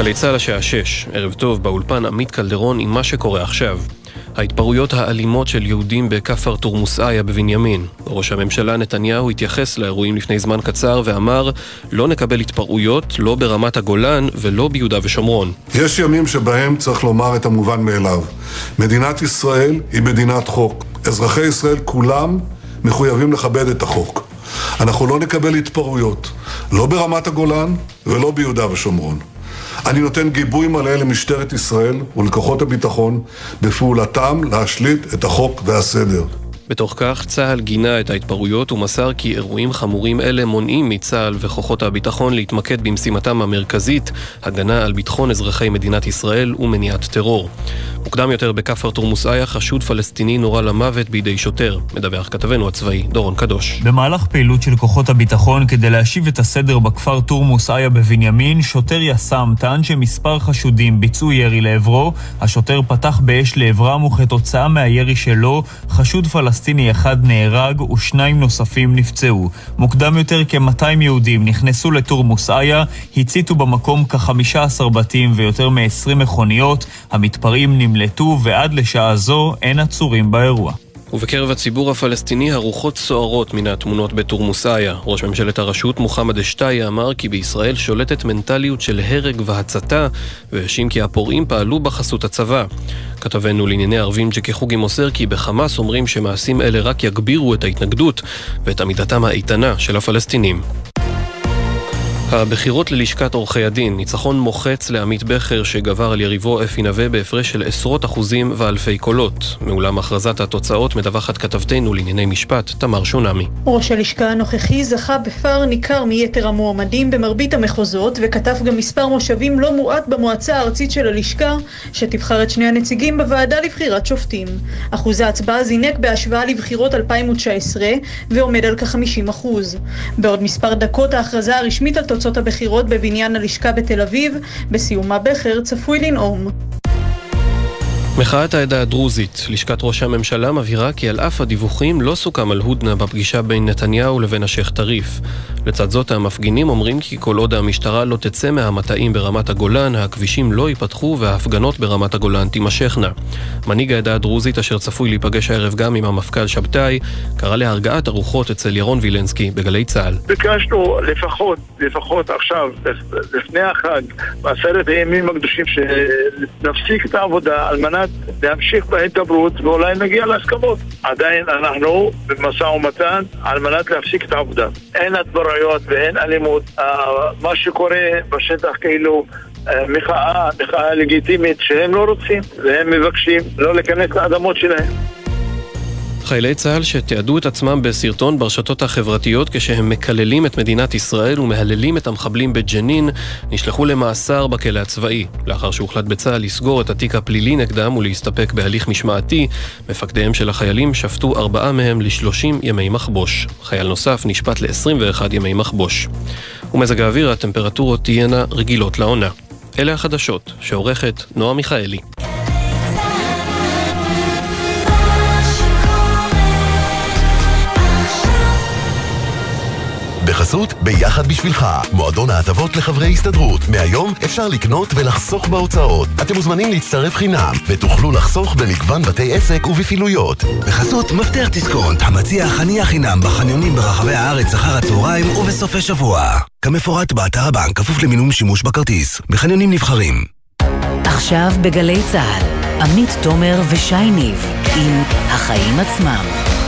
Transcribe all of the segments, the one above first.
גלי צה"ל השעה 6, ערב טוב, באולפן עמית קלדרון עם מה שקורה עכשיו. ההתפרעויות האלימות של יהודים בכפר תורמוס איה בבנימין. ראש הממשלה נתניהו התייחס לאירועים לפני זמן קצר ואמר לא נקבל התפרעויות לא ברמת הגולן ולא ביהודה ושומרון. יש ימים שבהם צריך לומר את המובן מאליו. מדינת ישראל היא מדינת חוק. אזרחי ישראל כולם מחויבים לכבד את החוק. אנחנו לא נקבל התפרעויות, לא ברמת הגולן ולא ביהודה ושומרון. אני נותן גיבוי מלא למשטרת ישראל ולכוחות הביטחון בפעולתם להשליט את החוק והסדר. בתוך כך, צה"ל גינה את ההתפרעויות ומסר כי אירועים חמורים אלה מונעים מצה"ל וכוחות הביטחון להתמקד במשימתם המרכזית, הגנה על ביטחון אזרחי מדינת ישראל ומניעת טרור. מוקדם יותר בכפר תורמוס איה חשוד פלסטיני נורה למוות בידי שוטר, מדווח כתבנו הצבאי דורון קדוש. במהלך פעילות של כוחות הביטחון כדי להשיב את הסדר בכפר תורמוס איה בבנימין, שוטר יס"מ טען שמספר חשודים ביצעו ירי לעברו, השוטר פתח באש לעברם וכתוצאה מהירי שלו, חשוד פלסטיני אחד נהרג ושניים נוספים נפצעו. מוקדם יותר כ-200 יהודים נכנסו לתורמוס איה, הציתו במקום כ-15 בתים ויותר מ-20 מכוניות, המתפרעים נמ... נמלטו ועד לשעה זו אין עצורים באירוע. ובקרב הציבור הפלסטיני הרוחות סוערות מן התמונות בתורמוסאיה. ראש ממשלת הרשות מוחמד אשתיה אמר כי בישראל שולטת מנטליות של הרג והצתה, והאשים כי הפורעים פעלו בחסות הצבא. כתבנו לענייני ערבים ג'קי חוגי מוסר כי בחמאס אומרים שמעשים אלה רק יגבירו את ההתנגדות ואת עמידתם האיתנה של הפלסטינים. הבחירות ללשכת עורכי הדין, ניצחון מוחץ לעמית בכר שגבר על יריבו אפי נווה בהפרש של עשרות אחוזים ואלפי קולות. מאולם הכרזת התוצאות מדווחת כתבתנו לענייני משפט, תמר שונמי. ראש הלשכה הנוכחי זכה בפער ניכר מיתר המועמדים במרבית המחוזות וכתב גם מספר מושבים לא מועט במועצה הארצית של הלשכה שתבחר את שני הנציגים בוועדה לבחירת שופטים. אחוז ההצבעה זינק בהשוואה לבחירות 2019 ועומד על כ-50 אחוז. בעוד מספר דקות ההכרזה הרשמית על תוצאות הבחירות בבניין הלשכה בתל אביב, בסיומה בכר צפוי לנאום. מחאת העדה הדרוזית, לשכת ראש הממשלה מבהירה כי על אף הדיווחים לא סוכם על הודנה בפגישה בין נתניהו לבין השייח' טריף. לצד זאת המפגינים אומרים כי כל עוד המשטרה לא תצא מהמטעים ברמת הגולן, הכבישים לא ייפתחו וההפגנות ברמת הגולן תימשכנה. מנהיג העדה הדרוזית אשר צפוי להיפגש הערב גם עם המפכ"ל שבתאי, קרא להרגעת הרוחות אצל ירון וילנסקי בגלי צה"ל. ביקשנו לפחות, לפחות עכשיו, לפני החג, בעשרת הימים הקדושים, שנפסיק את העבודה על מנת להמשיך בהידברות ואולי נגיע להסכמות. עדיין אנחנו במשא ומתן על מנת להפסיק את העבודה. אין התברעויות ואין אלימות. מה שקורה בשטח כאילו מחאה, מחאה לגיטימית שהם לא רוצים והם מבקשים לא להיכנס לאדמות שלהם. חיילי צה"ל שתיעדו את עצמם בסרטון ברשתות החברתיות כשהם מקללים את מדינת ישראל ומהללים את המחבלים בג'נין, נשלחו למאסר בכלא הצבאי. לאחר שהוחלט בצה"ל לסגור את התיק הפלילי נגדם ולהסתפק בהליך משמעתי, מפקדיהם של החיילים שפטו ארבעה מהם ל-30 ימי מחבוש. חייל נוסף נשפט ל-21 ימי מחבוש. ומזג האוויר, הטמפרטורות תהיינה רגילות לעונה. אלה החדשות, שעורכת נועה מיכאלי. בחסות ביחד בשבילך, מועדון ההטבות לחברי הסתדרות. מהיום אפשר לקנות ולחסוך בהוצאות. אתם מוזמנים להצטרף חינם, ותוכלו לחסוך במגוון בתי עסק ובפעילויות. בחסות מפתח דיסקונט, המציע חניה חינם בחניונים ברחבי הארץ אחר הצהריים ובסופי שבוע. כמפורט באתר הבנק, כפוף למינום שימוש בכרטיס. בחניונים נבחרים. עכשיו בגלי צה"ל, עמית תומר ושי ניב, עם החיים עצמם.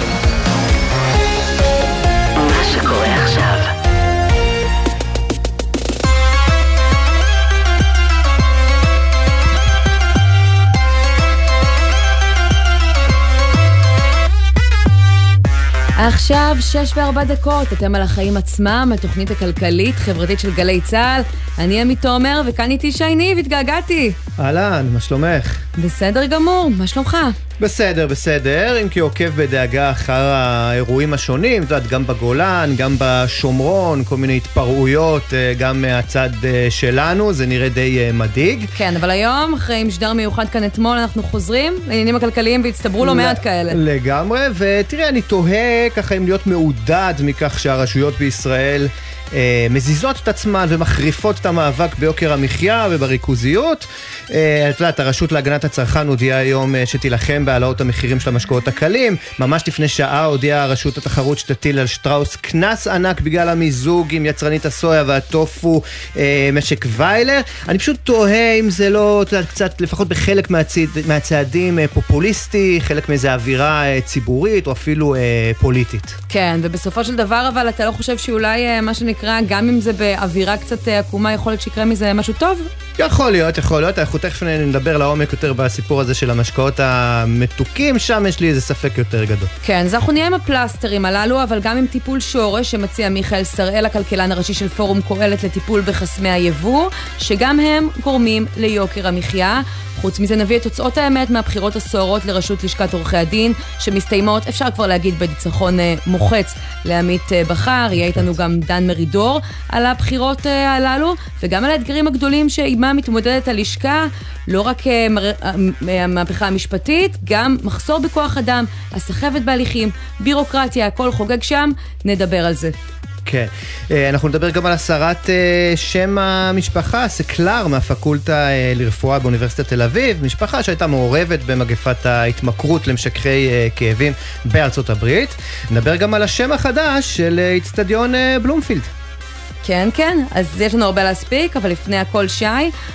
עכשיו שש וארבע דקות, אתם על החיים עצמם, התוכנית הכלכלית-חברתית של גלי צה"ל. אני עמית תומר, וכאן איתי שי ניב, התגעגעתי. אהלן, מה שלומך? בסדר גמור, מה שלומך? בסדר, בסדר, אם כי עוקב בדאגה אחר האירועים השונים, את יודעת, גם בגולן, גם בשומרון, כל מיני התפרעויות, אה, גם מהצד אה, שלנו, זה נראה די אה, מדאיג. כן, אבל היום, אחרי משדר מיוחד כאן אתמול, אנחנו חוזרים לעניינים הכלכליים והצטברו לא מעט כאלה. לגמרי, ותראה, אני תוהה ככה אם להיות מעודד מכך שהרשויות בישראל... אה, מזיזות את עצמן ומחריפות את המאבק ביוקר המחיה ובריכוזיות. אה, את יודעת, הרשות להגנת הצרכן הודיעה היום אה, שתילחם בהעלאות המחירים של המשקאות הקלים. ממש לפני שעה הודיעה רשות התחרות שתטיל על שטראוס קנס ענק בגלל המיזוג עם יצרנית הסויה והטופו אה, משק ויילר. אני פשוט תוהה אם זה לא, את יודעת, קצת, לפחות בחלק מהצעד, מהצעדים אה, פופוליסטי, חלק מאיזה אווירה אה, ציבורית או אפילו אה, פוליטית. כן, ובסופו של דבר אבל אתה לא חושב שאולי אה, מה שנקרא, גם אם זה באווירה קצת אה, עקומה, יכול להיות שיקרה מזה משהו טוב? יכול להיות, יכול להיות, אנחנו תכף נדבר לעומק יותר בסיפור הזה של המשקאות המתוקים, שם יש לי איזה ספק יותר גדול. כן, אז אנחנו נהיה עם הפלסטרים הללו, אבל גם עם טיפול שורש שמציע מיכאל שראל, הכלכלן הראשי של פורום קהלת לטיפול בחסמי היבוא, שגם הם גורמים ליוקר המחיה. חוץ מזה נביא את תוצאות האמת מהבחירות הסוערות לראשות לשכת עורכי הדין, שמסתיימות, אפשר כבר להגיד, בניצחון אה, מוחץ לעמית אה, בכר. יהיה איתנו גם דן מרידור על הבחירות אה, הללו, וגם על האתגרים הגדולים שעימם מתמודדת הלשכה, לא רק המהפכה המשפטית, גם מחסור בכוח אדם, הסחבת בהליכים, בירוקרטיה, הכל חוגג שם, נדבר על זה. כן. אה, אנחנו נדבר גם על הסרת אה, שם המשפחה, סקלר מהפקולטה אה, לרפואה באוניברסיטת תל אביב, משפחה שהייתה מעורבת במגפת ההתמכרות למשככי כאבים בארצות הברית. נדבר גם על השם החדש של איצטדיון בלומפילד. כן, כן, אז יש לנו הרבה להספיק, אבל לפני הכל, שי,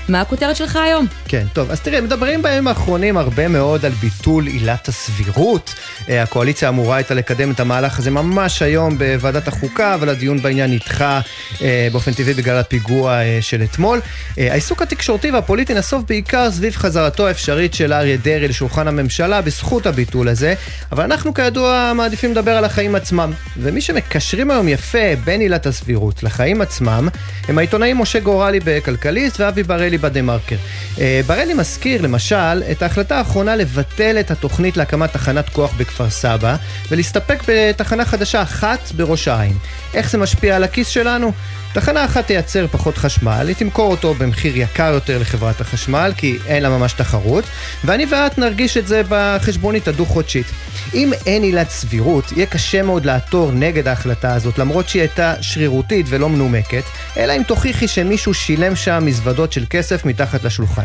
מה הכותרת שלך היום? כן, טוב, אז תראה, מדברים בימים האחרונים הרבה מאוד על ביטול עילת הסבירות. אה, הקואליציה אמורה הייתה לקדם את המהלך הזה ממש היום בוועדת החוקה, אבל הדיון בעניין נדחה אה, באופן טבעי בגלל הפיגוע אה, של אתמול. העיסוק התקשורתי והפוליטי נסוב בעיקר סביב חזרתו האפשרית של אריה דרעי לשולחן הממשלה בזכות הביטול הזה, אבל אנחנו כידוע מעדיפים לדבר על החיים עצמם. ומי שמקשרים היום יפה בין עילת הסבירות לחיים עצמם, הם העיתונאים משה גורלי בכלכליסט ואבי בראלי בדה-מרקר. אה, בראלי מזכיר, למשל, את ההחלטה האחרונה לבטל את התוכנית להקמת תחנת כוח בכפר סבא, ולהסתפק בתחנה חדשה אחת בראש העין. איך זה משפיע על הכיס שלנו? תחנה אחת תייצר פחות חשמל, היא תמכור אותו במחיר יקר יותר לחברת החשמל, כי אין לה ממש תחרות, ואני ואת נרגיש את זה בחשבונית הדו-חודשית. אם אין עילת סבירות, יהיה קשה מאוד לעתור נגד ההחלטה הזאת, למרות שהיא הייתה שרירותית ולא מנומקת, אלא אם תוכיחי שמישהו שילם שם מזוודות של כסף מתחת לשולחן.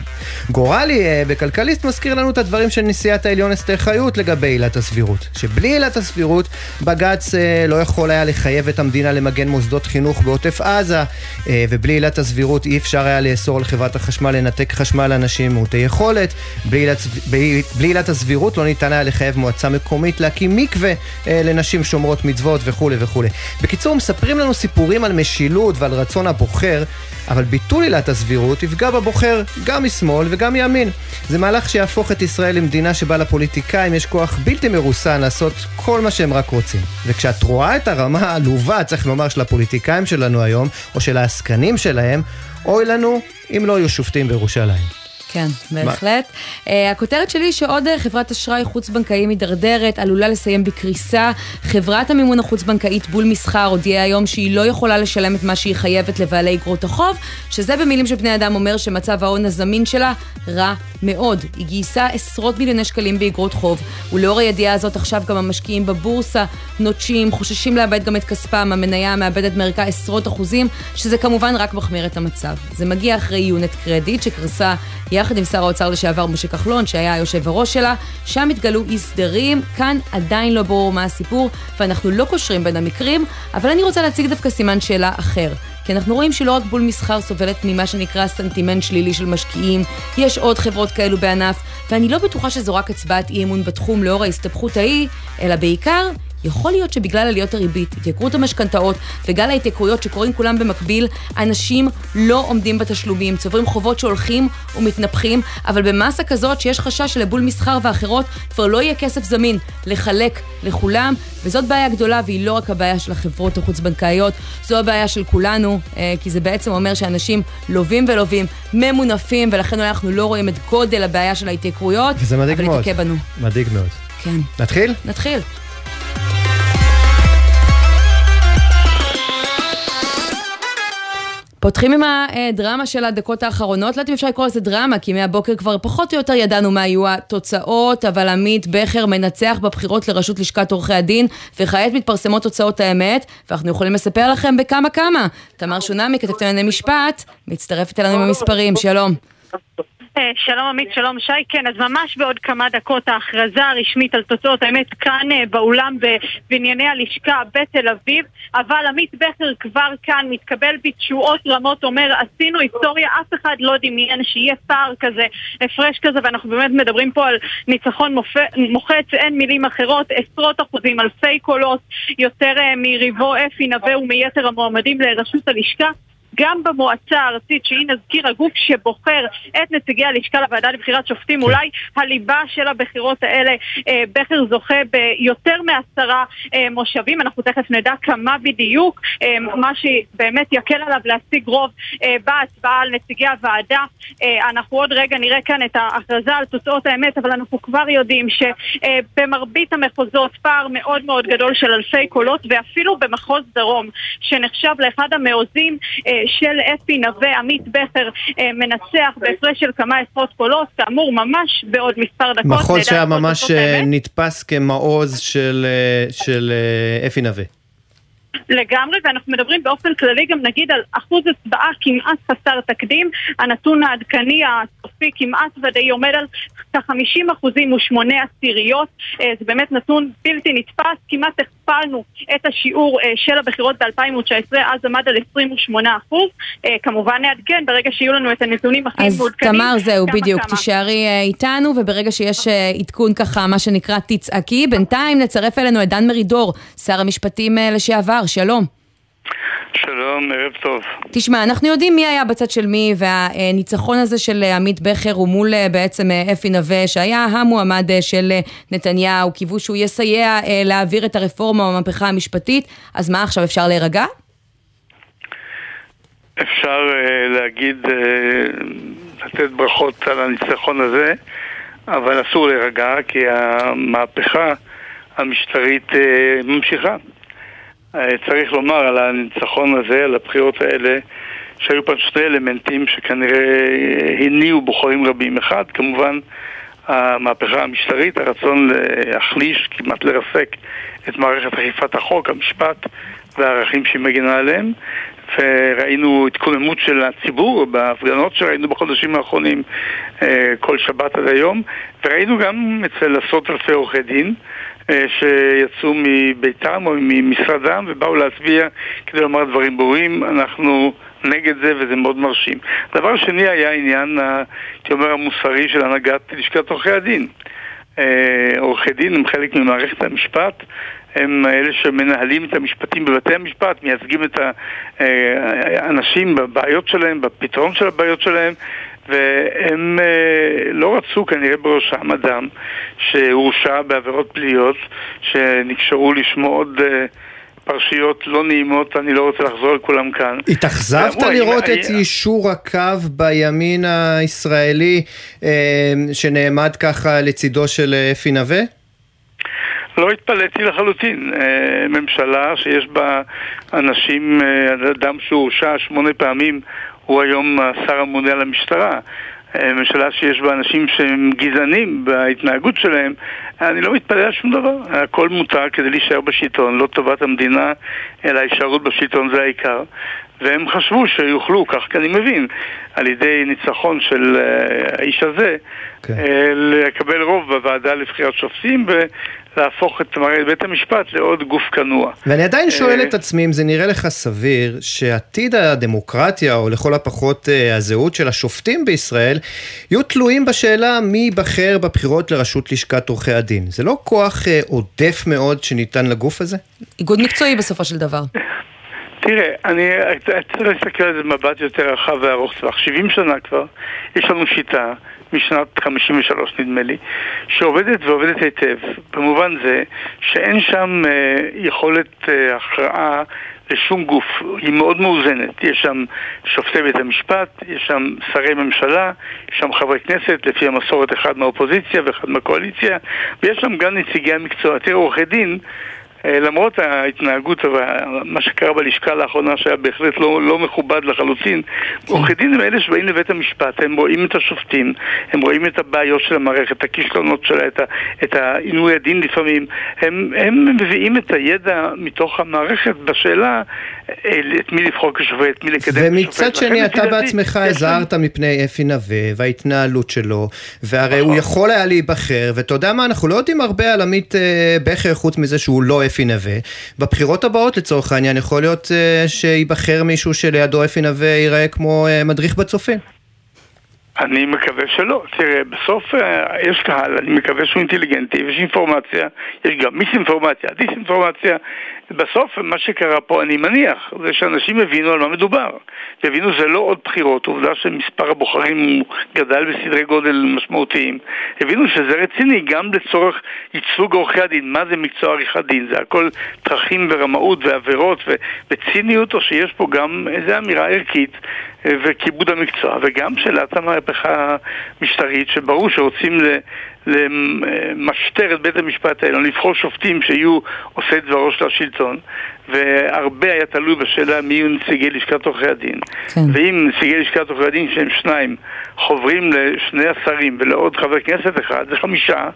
גורלי אה, בכלכליסט מזכיר לנו את הדברים של נשיאת העליון אסתר חיות לגבי עילת הסבירות. שבלי עילת הסבירות, בג"ץ אה, לא יכול היה לחייב את המדינה למגן מוסדות חינוך בעוטף עזה, אה, ובלי עילת הסבירות אי אפשר היה לאסור על חברת החשמל לנתק חשמל לאנשים מעוטי יכולת. בלי עילת, בלי, בלי עילת הסבירות לא ניתן היה לחייב מועצה מקומית להקים מקווה אה, לנשים שומרות מצוות וכולי וכולי. בקיצור, מספרים לנו סיפורים על משילות ועל רצון הבוחר, אבל ביטול עילת הסבירות יפגע בבוחר גם משמאל וגם מימין. זה מהלך שיהפוך את ישראל למדינה שבה לפוליטיקאים יש כוח בלתי מרוסן לעשות כל מה שהם רק רוצים. וכשאת רואה את הרמה העלובה, צריך לומר, של הפוליטיקאים שלנו היום, או של העסקנים שלהם, אוי לנו אם לא יהיו שופטים בירושלים. כן, בהחלט. Uh, הכותרת שלי היא שעוד uh, חברת אשראי חוץ-בנקאי מידרדרת, עלולה לסיים בקריסה. חברת המימון החוץ-בנקאית בול מסחר הודיעה היום שהיא לא יכולה לשלם את מה שהיא חייבת לבעלי אגרות החוב, שזה במילים של בני אדם אומר שמצב ההון הזמין שלה רע מאוד. היא גייסה עשרות מיליוני שקלים באגרות חוב, ולאור הידיעה הזאת עכשיו גם המשקיעים בבורסה נוטשים, חוששים לאבד גם את כספם, המניה מאבדת מערכה עשרות אחוזים, שזה כמובן רק מחמיר את המצב. זה מגיע אחרי יונט קרדיט שקרסה יחד עם שר האוצר לשעבר משה כחלון, שהיה היושב הראש שלה, שם התגלו אי סדרים, כאן עדיין לא ברור מה הסיפור, ואנחנו לא קושרים בין המקרים, אבל אני רוצה להציג דווקא סימן שאלה אחר. כי אנחנו רואים שלא רק בול מסחר סובלת ממה שנקרא סנטימנט שלילי של משקיעים, יש עוד חברות כאלו בענף, ואני לא בטוחה שזו רק הצבעת אי אמון בתחום לאור ההסתבכות ההיא, אלא בעיקר יכול להיות שבגלל עליות הריבית, התייקרות המשכנתאות וגל ההתייקרויות שקורים כולם במקביל, אנשים לא עומדים בתשלומים, צוברים חובות שהולכים ומתנפחים, אבל במסה כזאת שיש חשש שלבול מסחר ואחרות כבר לא יהיה כסף זמין לחלק לכולם, וזאת בעיה גדולה והיא לא רק הבעיה של החברות החוץ-בנקאיות, זו הבעיה של כולנו, אה, כי זה בעצם אומר שאנשים לווים ולווים, ממונפים, ולכן אנחנו לא רואים את גודל הבעיה של ההתייקרויות, וזה מדאיג אבל מאוד. היא תכה בנו. מדאיג מאוד. כן. נתחיל? נתחיל. פותחים עם הדרמה של הדקות האחרונות, לא יודעת אם אפשר לקרוא לזה דרמה, כי מהבוקר כבר פחות או יותר ידענו מה היו התוצאות, אבל עמית בכר מנצח בבחירות לראשות לשכת עורכי הדין, וכעת מתפרסמות תוצאות האמת, ואנחנו יכולים לספר לכם בכמה כמה. תמר שונמי, כתבת לענייני משפט, מצטרפת אלינו עם המספרים, שלום. אה, שלום עמית, שלום שי, כן, אז ממש בעוד כמה דקות ההכרזה הרשמית על תוצאות האמת כאן אה, באולם בבנייני הלשכה בתל אביב, אבל עמית בכר כבר כאן מתקבל בתשואות רמות, אומר עשינו היסטוריה, אף אחד לא דמיין שיהיה פער כזה, הפרש כזה, ואנחנו באמת מדברים פה על ניצחון מוחץ, אין מילים אחרות, עשרות אחוזים, אלפי קולות, יותר אה, מריבו אפי נווה ומיתר המועמדים לראשות הלשכה. גם במועצה הארצית, שהיא נזכיר הגוף שבוחר את נציגי הלשכה לוועדה לבחירת שופטים, כן. אולי הליבה של הבחירות האלה, אה, בכר זוכה ביותר מעשרה אה, מושבים, אנחנו תכף נדע כמה בדיוק, אה, מה שבאמת יקל עליו להשיג רוב אה, בהצבעה על נציגי הוועדה. אה, אנחנו עוד רגע נראה כאן את ההכרזה על תוצאות האמת, אבל אנחנו כבר יודעים שבמרבית אה, המחוזות פער מאוד מאוד גדול של אלפי קולות, ואפילו במחוז דרום, שנחשב לאחד המעוזים אה, של אפי נווה, עמית בכר אה, מנצח בהפרש של כמה עשרות קולות, כאמור ממש בעוד מספר דקות. מחוז שהיה ממש אה, נתפס כמעוז של, אה, של אפי נווה. לגמרי, ואנחנו מדברים באופן כללי גם נגיד על אחוז הצבעה כמעט חסר תקדים. הנתון העדכני הסופי כמעט ודאי עומד על כ-50 אחוזים ושמונה עשיריות. זה באמת נתון בלתי נתפס, כמעט הכפלנו את השיעור אה, של הבחירות ב-2019, אז עמד על 28 אחוז. אה, כמובן נעדכן ברגע שיהיו לנו את הנתונים הכי מעודכנים. אז תמר, זהו, בדיוק. תישארי אה, איתנו, וברגע שיש עדכון ככה, מה שנקרא תצעקי, בינתיים נצרף אלינו את דן מרידור, שר המשפטים לשעבר, שלום. שלום, ערב טוב. תשמע, אנחנו יודעים מי היה בצד של מי, והניצחון הזה של עמית בכר הוא מול אה, בעצם אה, אפי נווה, שהיה המועמד אה, של נתניהו, קיוו שהוא יסייע להעביר את הרפורמה או המהפכה המשפטית, אז מה עכשיו, אפשר להירגע? אפשר להגיד, לתת ברכות על הניצחון הזה, אבל אסור להירגע, כי המהפכה המשטרית ממשיכה. אה, צריך לומר על הניצחון הזה, על הבחירות האלה, שהיו פה שני אלמנטים שכנראה הניעו בוחרים רבים. אחד, כמובן, המהפכה המשטרית, הרצון להחליש, כמעט לרסק את מערכת אכיפת החוק, המשפט והערכים שהיא מגינה עליהם. וראינו התקוממות של הציבור בהפגנות שראינו בחודשים האחרונים אה, כל שבת עד היום, וראינו גם אצל עשרות אלפי עורכי דין אה, שיצאו מביתם או ממשרדם ובאו להצביע כדי לומר דברים ברורים. אנחנו נגד זה וזה מאוד מרשים. דבר שני היה העניין, הייתי אומר, המוסרי של הנהגת לשכת עורכי הדין. אה, עורכי דין הם חלק ממערכת המשפט, הם אלה שמנהלים את המשפטים בבתי המשפט, מייצגים את האנשים אה, בבעיות שלהם, בפתרון של הבעיות שלהם, והם אה, לא רצו כנראה בראשם אדם שהורשע בעבירות פליליות, שנקשרו לשמו עוד... אה, פרשיות לא נעימות, אני לא רוצה לחזור על כולם כאן. התאכזבת לראות את יישור הקו בימין הישראלי אה, שנעמד ככה לצידו של אפי נווה? לא התפלאתי לחלוטין. ממשלה שיש בה אנשים, אדם שהורשע שמונה פעמים הוא היום השר הממונה על המשטרה. אה, ממשלה שיש בה אנשים שהם גזענים בהתנהגות שלהם, אני לא מתפלא על שום דבר. הכל מותר כדי להישאר בשלטון, לא טובת המדינה, אלא ההישארות בשלטון זה העיקר. והם חשבו שיוכלו, כך אני מבין, על ידי ניצחון של uh, האיש הזה, כן. uh, לקבל רוב בוועדה לבחירת שופטים ולהפוך את מערכת בית המשפט לעוד גוף כנוע. ואני עדיין שואל uh, את עצמי אם זה נראה לך סביר שעתיד הדמוקרטיה, או לכל הפחות הזהות של השופטים בישראל, יהיו תלויים בשאלה מי ייבחר בבחירות לראשות לשכת עורכי הדין. זה לא כוח עודף מאוד שניתן לגוף הזה? איגוד מקצועי בסופו של דבר. תראה, אני צריך להסתכל על זה במבט יותר רחב וארוך טווח. 70 שנה כבר, יש לנו שיטה, משנת 53 נדמה לי, שעובדת ועובדת היטב, במובן זה שאין שם אה, יכולת אה, הכרעה לשום גוף, היא מאוד מאוזנת. יש שם שופטי בית המשפט, יש שם שרי ממשלה, יש שם חברי כנסת, לפי המסורת אחד מהאופוזיציה ואחד מהקואליציה, ויש שם גם נציגי המקצוע. תראה, עורכי דין למרות ההתנהגות, מה שקרה בלשכה לאחרונה שהיה בהחלט לא, לא מכובד לחלוטין, כן. עורכי דין הם אלה שבאים לבית המשפט, הם רואים את השופטים, הם רואים את הבעיות של המערכת, את הכישלונות שלה, את, את עינוי הדין לפעמים, הם, הם מביאים את הידע מתוך המערכת בשאלה אה, את מי לבחור כשופט, מי לקדם כשופט. ומצד שני, אתה בעצמך הזהרת מפני אפי נווה וההתנהלות שלו, והרי הוא נכון. יכול היה להיבחר, ואתה יודע מה, אנחנו לא יודעים הרבה על עמית אה, בכר חוץ מזה שהוא לא אפי נווה. בבחירות הבאות לצורך העניין יכול להיות אה, שייבחר מישהו שלידו אפי נווה ייראה כמו מדריך בצופים. אני מקווה שלא. תראה, בסוף אה, יש קהל, אני מקווה שהוא אינטליגנטי, יש אינפורמציה, יש גם מיסאינפורמציה, דיסאינפורמציה. בסוף מה שקרה פה, אני מניח, זה שאנשים הבינו על מה מדובר. הבינו שזה לא עוד בחירות, עובדה שמספר הבוחרים גדל בסדרי גודל משמעותיים. הבינו שזה רציני גם לצורך ייצוג עורכי הדין. מה זה מקצוע עריכת דין? זה הכל טרחים ורמאות ועבירות וציניות, או שיש פה גם איזו אמירה ערכית וכיבוד המקצוע, וגם שאלת המהפכה המשטרית, שברור שרוצים למשטר את בית המשפט העליון, לבחור שופטים שיהיו עושי דברו של השלטון, והרבה היה תלוי בשאלה מי יהיו נציגי לשכת עורכי הדין. כן. ואם נציגי לשכת עורכי הדין, שהם שניים, חוברים לשני השרים ולעוד חבר כנסת אחד, זה חמישה,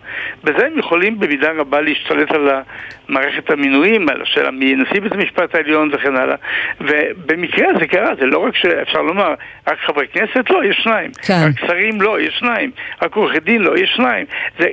בזה הם יכולים במידה רבה להשתלט על מערכת המינויים, על השאלה מי נשיא בית המשפט העליון וכן הלאה. ובמקרה זה קרה, זה לא רק שאפשר לומר, רק חברי כנסת? לא, יש שניים. כן. רק שרים? לא, יש שניים. רק עורכי דין? לא, יש שניים. זה,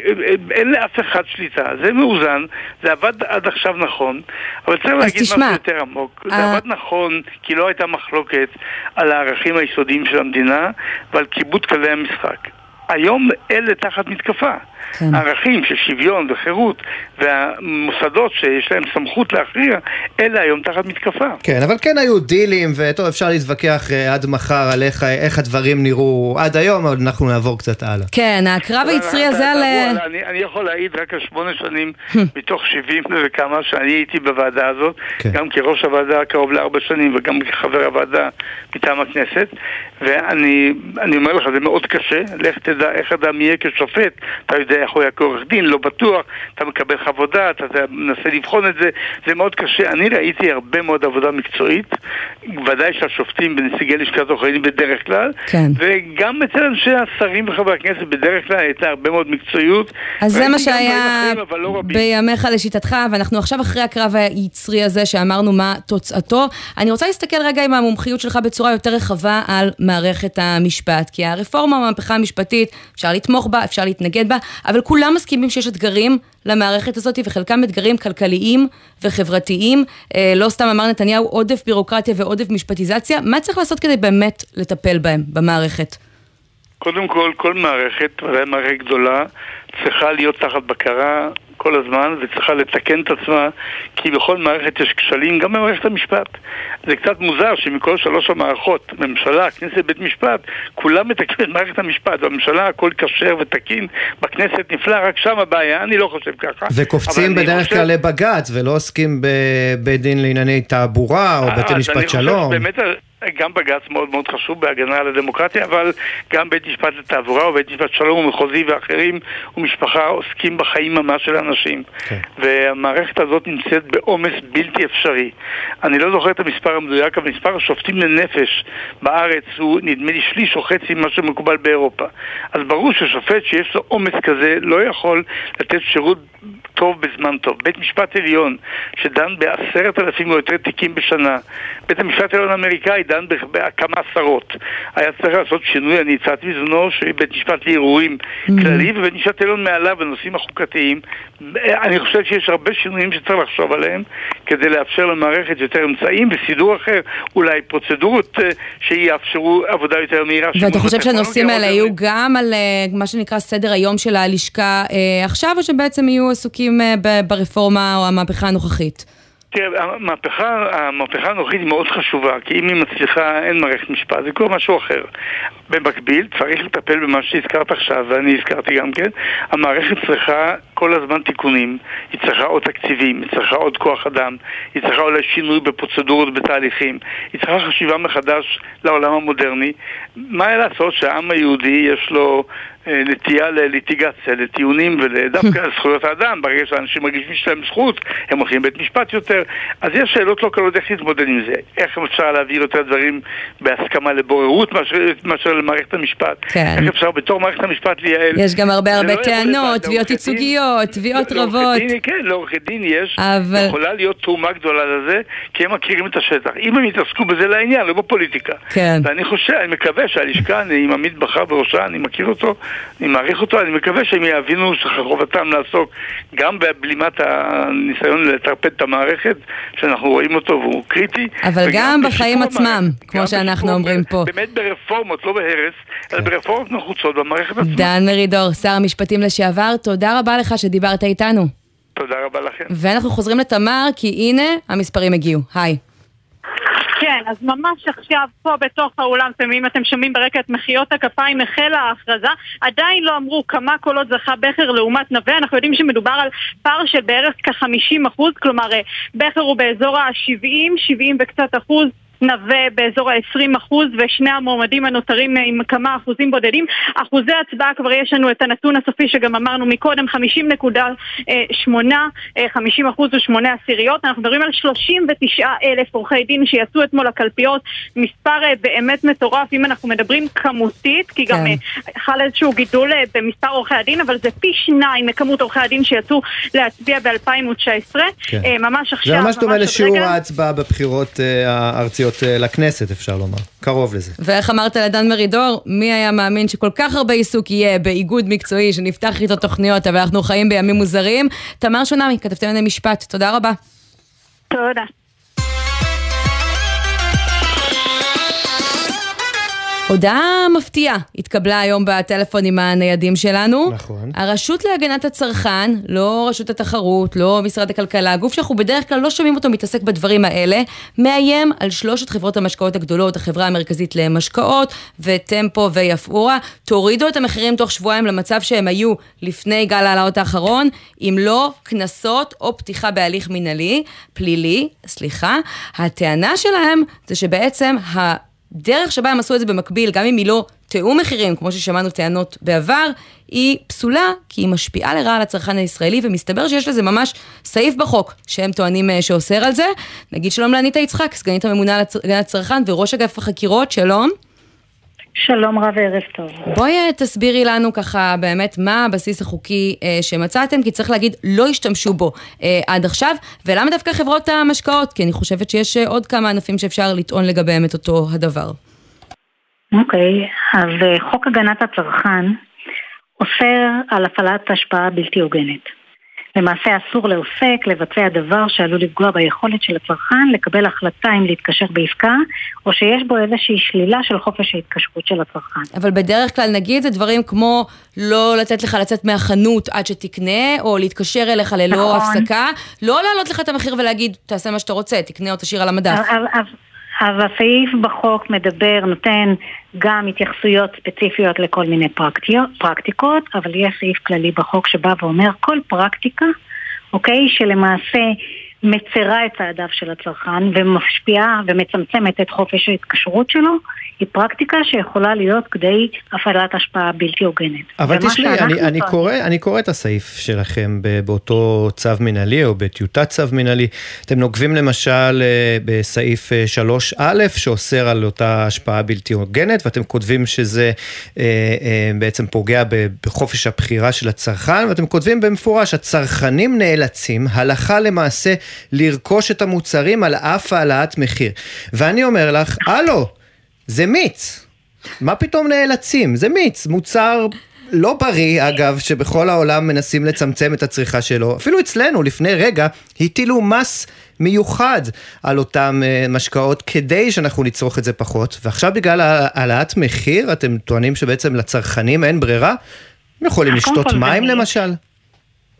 אין לאף אחד שליטה, זה מאוזן, זה עבד עד עכשיו נכון, אבל צריך להגיד תשמע, משהו יותר עמוק. זה אה, עבד נכון כי לא הייתה מחלוקת על הערכים היסודיים של המדינה ועל כיבוד כללי המשחק. היום אלה תחת מתקפה. כן. ערכים של שוויון וחירות והמוסדות שיש להם סמכות להכריע, אלה היום תחת מתקפה. כן, אבל כן היו דילים, וטוב, אפשר להתווכח uh, עד מחר על איך, איך הדברים נראו עד היום, אבל אנחנו נעבור קצת הלאה. כן, הקרב היצרי הזה על... אני, אני יכול להעיד רק על שמונה שנים מתוך שבעים וכמה שאני הייתי בוועדה הזאת, כן. גם כראש הוועדה קרוב לארבע שנים וגם כחבר הוועדה מטעם הכנסת, ואני אומר לך, זה מאוד קשה, לך תדע איך אדם יהיה כשופט, אתה יודע איך הוא היה כעורך דין, לא בטוח, אתה מקבל חוות דעת, אתה מנסה לבחון את זה, זה מאוד קשה. אני ראיתי הרבה מאוד עבודה מקצועית, ודאי של השופטים ונציגי לשכת עורכי דין בדרך כלל, כן. וגם אצל אנשי השרים וחברי הכנסת בדרך כלל הייתה הרבה מאוד מקצועיות. אז זה מה שהיה אחרים, לא בימיך לשיטתך, ואנחנו עכשיו אחרי הקרב היצרי הזה שאמרנו מה תוצאתו. אני רוצה להסתכל רגע עם המומחיות שלך בצורה יותר רחבה על מערכת המשפט, כי הרפורמה, המהפכה המשפטית, אפשר לתמוך בה, אפשר להתנגד בה, אבל כולם מסכימים שיש אתגרים למערכת הזאת, וחלקם אתגרים כלכליים וחברתיים. אה, לא סתם אמר נתניהו עודף בירוקרטיה ועודף משפטיזציה. מה צריך לעשות כדי באמת לטפל בהם במערכת? קודם כל, כל מערכת, ודאי מערכת גדולה, צריכה להיות תחת בקרה כל הזמן וצריכה לתקן את עצמה כי בכל מערכת יש כשלים, גם במערכת המשפט. זה קצת מוזר שמכל שלוש המערכות, ממשלה, כנסת, בית משפט, כולם מתקנים את מערכת המשפט. בממשלה הכל כשר ותקין, בכנסת נפלא, רק שם הבעיה, אני לא חושב ככה. וקופצים בדרך כלל חושב... לבג"ץ ולא עוסקים בבית דין לענייני תעבורה או בתי משפט שלום. באמת... גם בג"ץ מאוד מאוד חשוב בהגנה על הדמוקרטיה, אבל גם בית משפט לתעבורה ובית משפט שלום ומחוזי ואחרים ומשפחה עוסקים בחיים ממש של אנשים. Okay. כן. והמערכת הזאת נמצאת בעומס בלתי אפשרי. אני לא זוכר את המספר המדויק, אבל מספר השופטים לנפש בארץ הוא נדמה לי שליש או חצי ממה שמקובל באירופה. אז ברור ששופט שיש לו עומס כזה לא יכול לתת שירות טוב בזמן טוב. בית משפט עליון שדן בעשרת אלפים או יותר תיקים בשנה, בית המשפט העליון האמריקאי דן בכמה עשרות. היה צריך לעשות שינוי, אני הצעתי בזמנו שבית משפט לערעורים mm-hmm. כללי ובית משפט עליון מעליו בנושאים החוקתיים. אני חושב שיש הרבה שינויים שצריך לחשוב עליהם כדי לאפשר למערכת יותר אמצעים וסידור אחר, אולי פרוצדורות אה, שיאפשרו עבודה יותר מהירה. ואתה חושב שהנושאים האלה יהיו גם על אה, מה שנקרא סדר היום של הלשכה אה, עכשיו, או שבעצם יהיו עסוקים ברפורמה או המהפכה הנוכחית? תראה, המהפכה, המהפכה הנוכחית היא מאוד חשובה, כי אם היא מצליחה, אין מערכת משפט, זה כבר משהו אחר. במקביל, צריך לטפל במה שהזכרת עכשיו, ואני הזכרתי גם כן, המערכת צריכה כל הזמן תיקונים, היא צריכה עוד תקציבים, היא צריכה עוד כוח אדם, היא צריכה אולי שינוי בפרוצדורות, בתהליכים, היא צריכה חשיבה מחדש לעולם המודרני. מה היה לעשות שהעם היהודי יש לו נטייה לליטיגציה, לטיעונים ודווקא על זכויות האדם, ברגע שאנשים מרגישים שיש להם זכות, הם הולכים לבית משפט יותר. אז יש שאלות לא קלות איך להתמודד עם זה. איך אפשר להעביר יותר דברים בהסכמה לבוררות מאשר למערכת המשפט. כן. איך אפשר בתור מערכת המשפט לייעל. יש גם הרבה הרבה לא יכול טענות. תביעות ייצוגיות, תביעות רבות. דין, כן, לעורכי דין יש, אבל- יכולה להיות תרומה גדולה לזה, כי הם מכירים את השטח. אם הם יתעסקו בזה לעניין, לא בפוליטיקה. כן. ואני חושב, אני מקווה שהלשכה, אני עם עמית בחר בראשה, אני מכיר אותו, אני מעריך אותו, אני מקווה שהם יבינו שחובתם לעסוק גם בבלימת הניסיון לטרפד את המערכת, שאנחנו רואים אותו והוא קריטי. אבל גם בחיים. עצמם, כמו שאנחנו אומרים פה. באמת ברפורמות, לא בהרס, אלא ברפורמות נחוצות במערכת עצמה. דן מרידור, שר המשפטים לשעבר, תודה רבה לך שדיברת איתנו. תודה רבה לכם. ואנחנו חוזרים לתמר, כי הנה, המספרים הגיעו. היי. כן, אז ממש עכשיו פה בתוך האולם, אם אתם שומעים ברקע את מחיאות הכפיים, החלה ההכרזה. עדיין לא אמרו כמה קולות זכה בכר לעומת נווה, אנחנו יודעים שמדובר על פער של בערך כ-50 אחוז, כלומר אה, בכר הוא באזור ה-70, 70 וקצת אחוז. נווה באזור ה-20 אחוז ושני המועמדים הנותרים עם כמה אחוזים בודדים. אחוזי הצבעה כבר יש לנו את הנתון הסופי שגם אמרנו מקודם, 50.8, 50 אחוז ושמונה עשיריות. אנחנו מדברים על 39 אלף עורכי דין שיצאו אתמול לקלפיות, מספר אה, באמת מטורף אם אנחנו מדברים כמותית, כי גם כן. אה, חל איזשהו גידול אה, במספר עורכי הדין, אבל זה פי שניים מכמות עורכי הדין שיצאו להצביע ב-2019. כן. ממש עכשיו, זה ממש דומה עוד לשיעור רגע. ההצבעה בבחירות הארציות אה, לכנסת, אפשר לומר. קרוב לזה. ואיך אמרת לדן מרידור, מי היה מאמין שכל כך הרבה עיסוק יהיה באיגוד מקצועי שנפתח איתו תוכניות, אבל אנחנו חיים בימים מוזרים. תמר שונמי, כתבתי לענייני משפט, תודה רבה. תודה. הודעה מפתיעה התקבלה היום בטלפונים הניידים שלנו. נכון. הרשות להגנת הצרכן, לא רשות התחרות, לא משרד הכלכלה, גוף שאנחנו בדרך כלל לא שומעים אותו מתעסק בדברים האלה, מאיים על שלושת חברות המשקאות הגדולות, החברה המרכזית למשקאות, וטמפו ויפאורה, תורידו את המחירים תוך שבועיים למצב שהם היו לפני גל ההעלאות האחרון, אם לא קנסות או פתיחה בהליך מינהלי, פלילי, סליחה. הטענה שלהם זה שבעצם ה... דרך שבה הם עשו את זה במקביל, גם אם היא לא תיאום מחירים, כמו ששמענו טענות בעבר, היא פסולה, כי היא משפיעה לרעה על הצרכן הישראלי, ומסתבר שיש לזה ממש סעיף בחוק שהם טוענים אה, שאוסר על זה. נגיד שלום לאניטה יצחק, סגנית הממונה על הצרכן וראש אגף החקירות, שלום. שלום רב וערב טוב. בואי אה, תסבירי לנו ככה באמת מה הבסיס החוקי אה, שמצאתם, כי צריך להגיד, לא השתמשו בו אה, עד עכשיו, ולמה דווקא חברות המשקאות? כי אני חושבת שיש אה, עוד כמה ענפים שאפשר לטעון לגביהם את אותו הדבר. אוקיי, אז אה, חוק הגנת הצרכן אוסר על הפעלת השפעה בלתי הוגנת. למעשה אסור לעוסק לבצע דבר שעלול לפגוע ביכולת של הצרכן לקבל החלטה אם להתקשר בעסקה, או שיש בו איזושהי שלילה של חופש ההתקשרות של הצרכן. אבל בדרך כלל נגיד זה דברים כמו לא לתת לך לצאת מהחנות עד שתקנה, או להתקשר אליך ללא נכון. הפסקה, לא להעלות לך את המחיר ולהגיד, תעשה מה שאתה רוצה, תקנה או תשאיר על המדף. אז, אז, אז הסעיף בחוק מדבר, נותן גם התייחסויות ספציפיות לכל מיני פרקטיות, פרקטיקות, אבל יש סעיף כללי בחוק שבא ואומר כל פרקטיקה, אוקיי, שלמעשה מצרה את צעדיו של הצרכן ומשפיעה ומצמצמת את חופש ההתקשרות שלו, היא פרקטיקה שיכולה להיות כדי הפעלת השפעה בלתי הוגנת. אבל תשמעי, אני, אני, טוענים- קורא, אני קורא את הסעיף שלכם באותו צו מנהלי או בטיוטת צו מנהלי. אתם נוקבים למשל אה, בסעיף אה, 3א שאוסר על אותה השפעה בלתי הוגנת, ואתם כותבים שזה אה, אה, בעצם פוגע בחופש הבחירה של הצרכן, ואתם כותבים במפורש, הצרכנים נאלצים הלכה למעשה לרכוש את המוצרים על אף העלאת מחיר. ואני אומר לך, הלו, זה מיץ. מה פתאום נאלצים? זה מיץ, מוצר לא בריא, אגב, שבכל העולם מנסים לצמצם את הצריכה שלו. אפילו אצלנו, לפני רגע, הטילו מס מיוחד על אותם אה, משקאות כדי שאנחנו נצרוך את זה פחות, ועכשיו בגלל העלאת מחיר, אתם טוענים שבעצם לצרכנים אין ברירה? הם יכולים קודם לשתות מים למשל?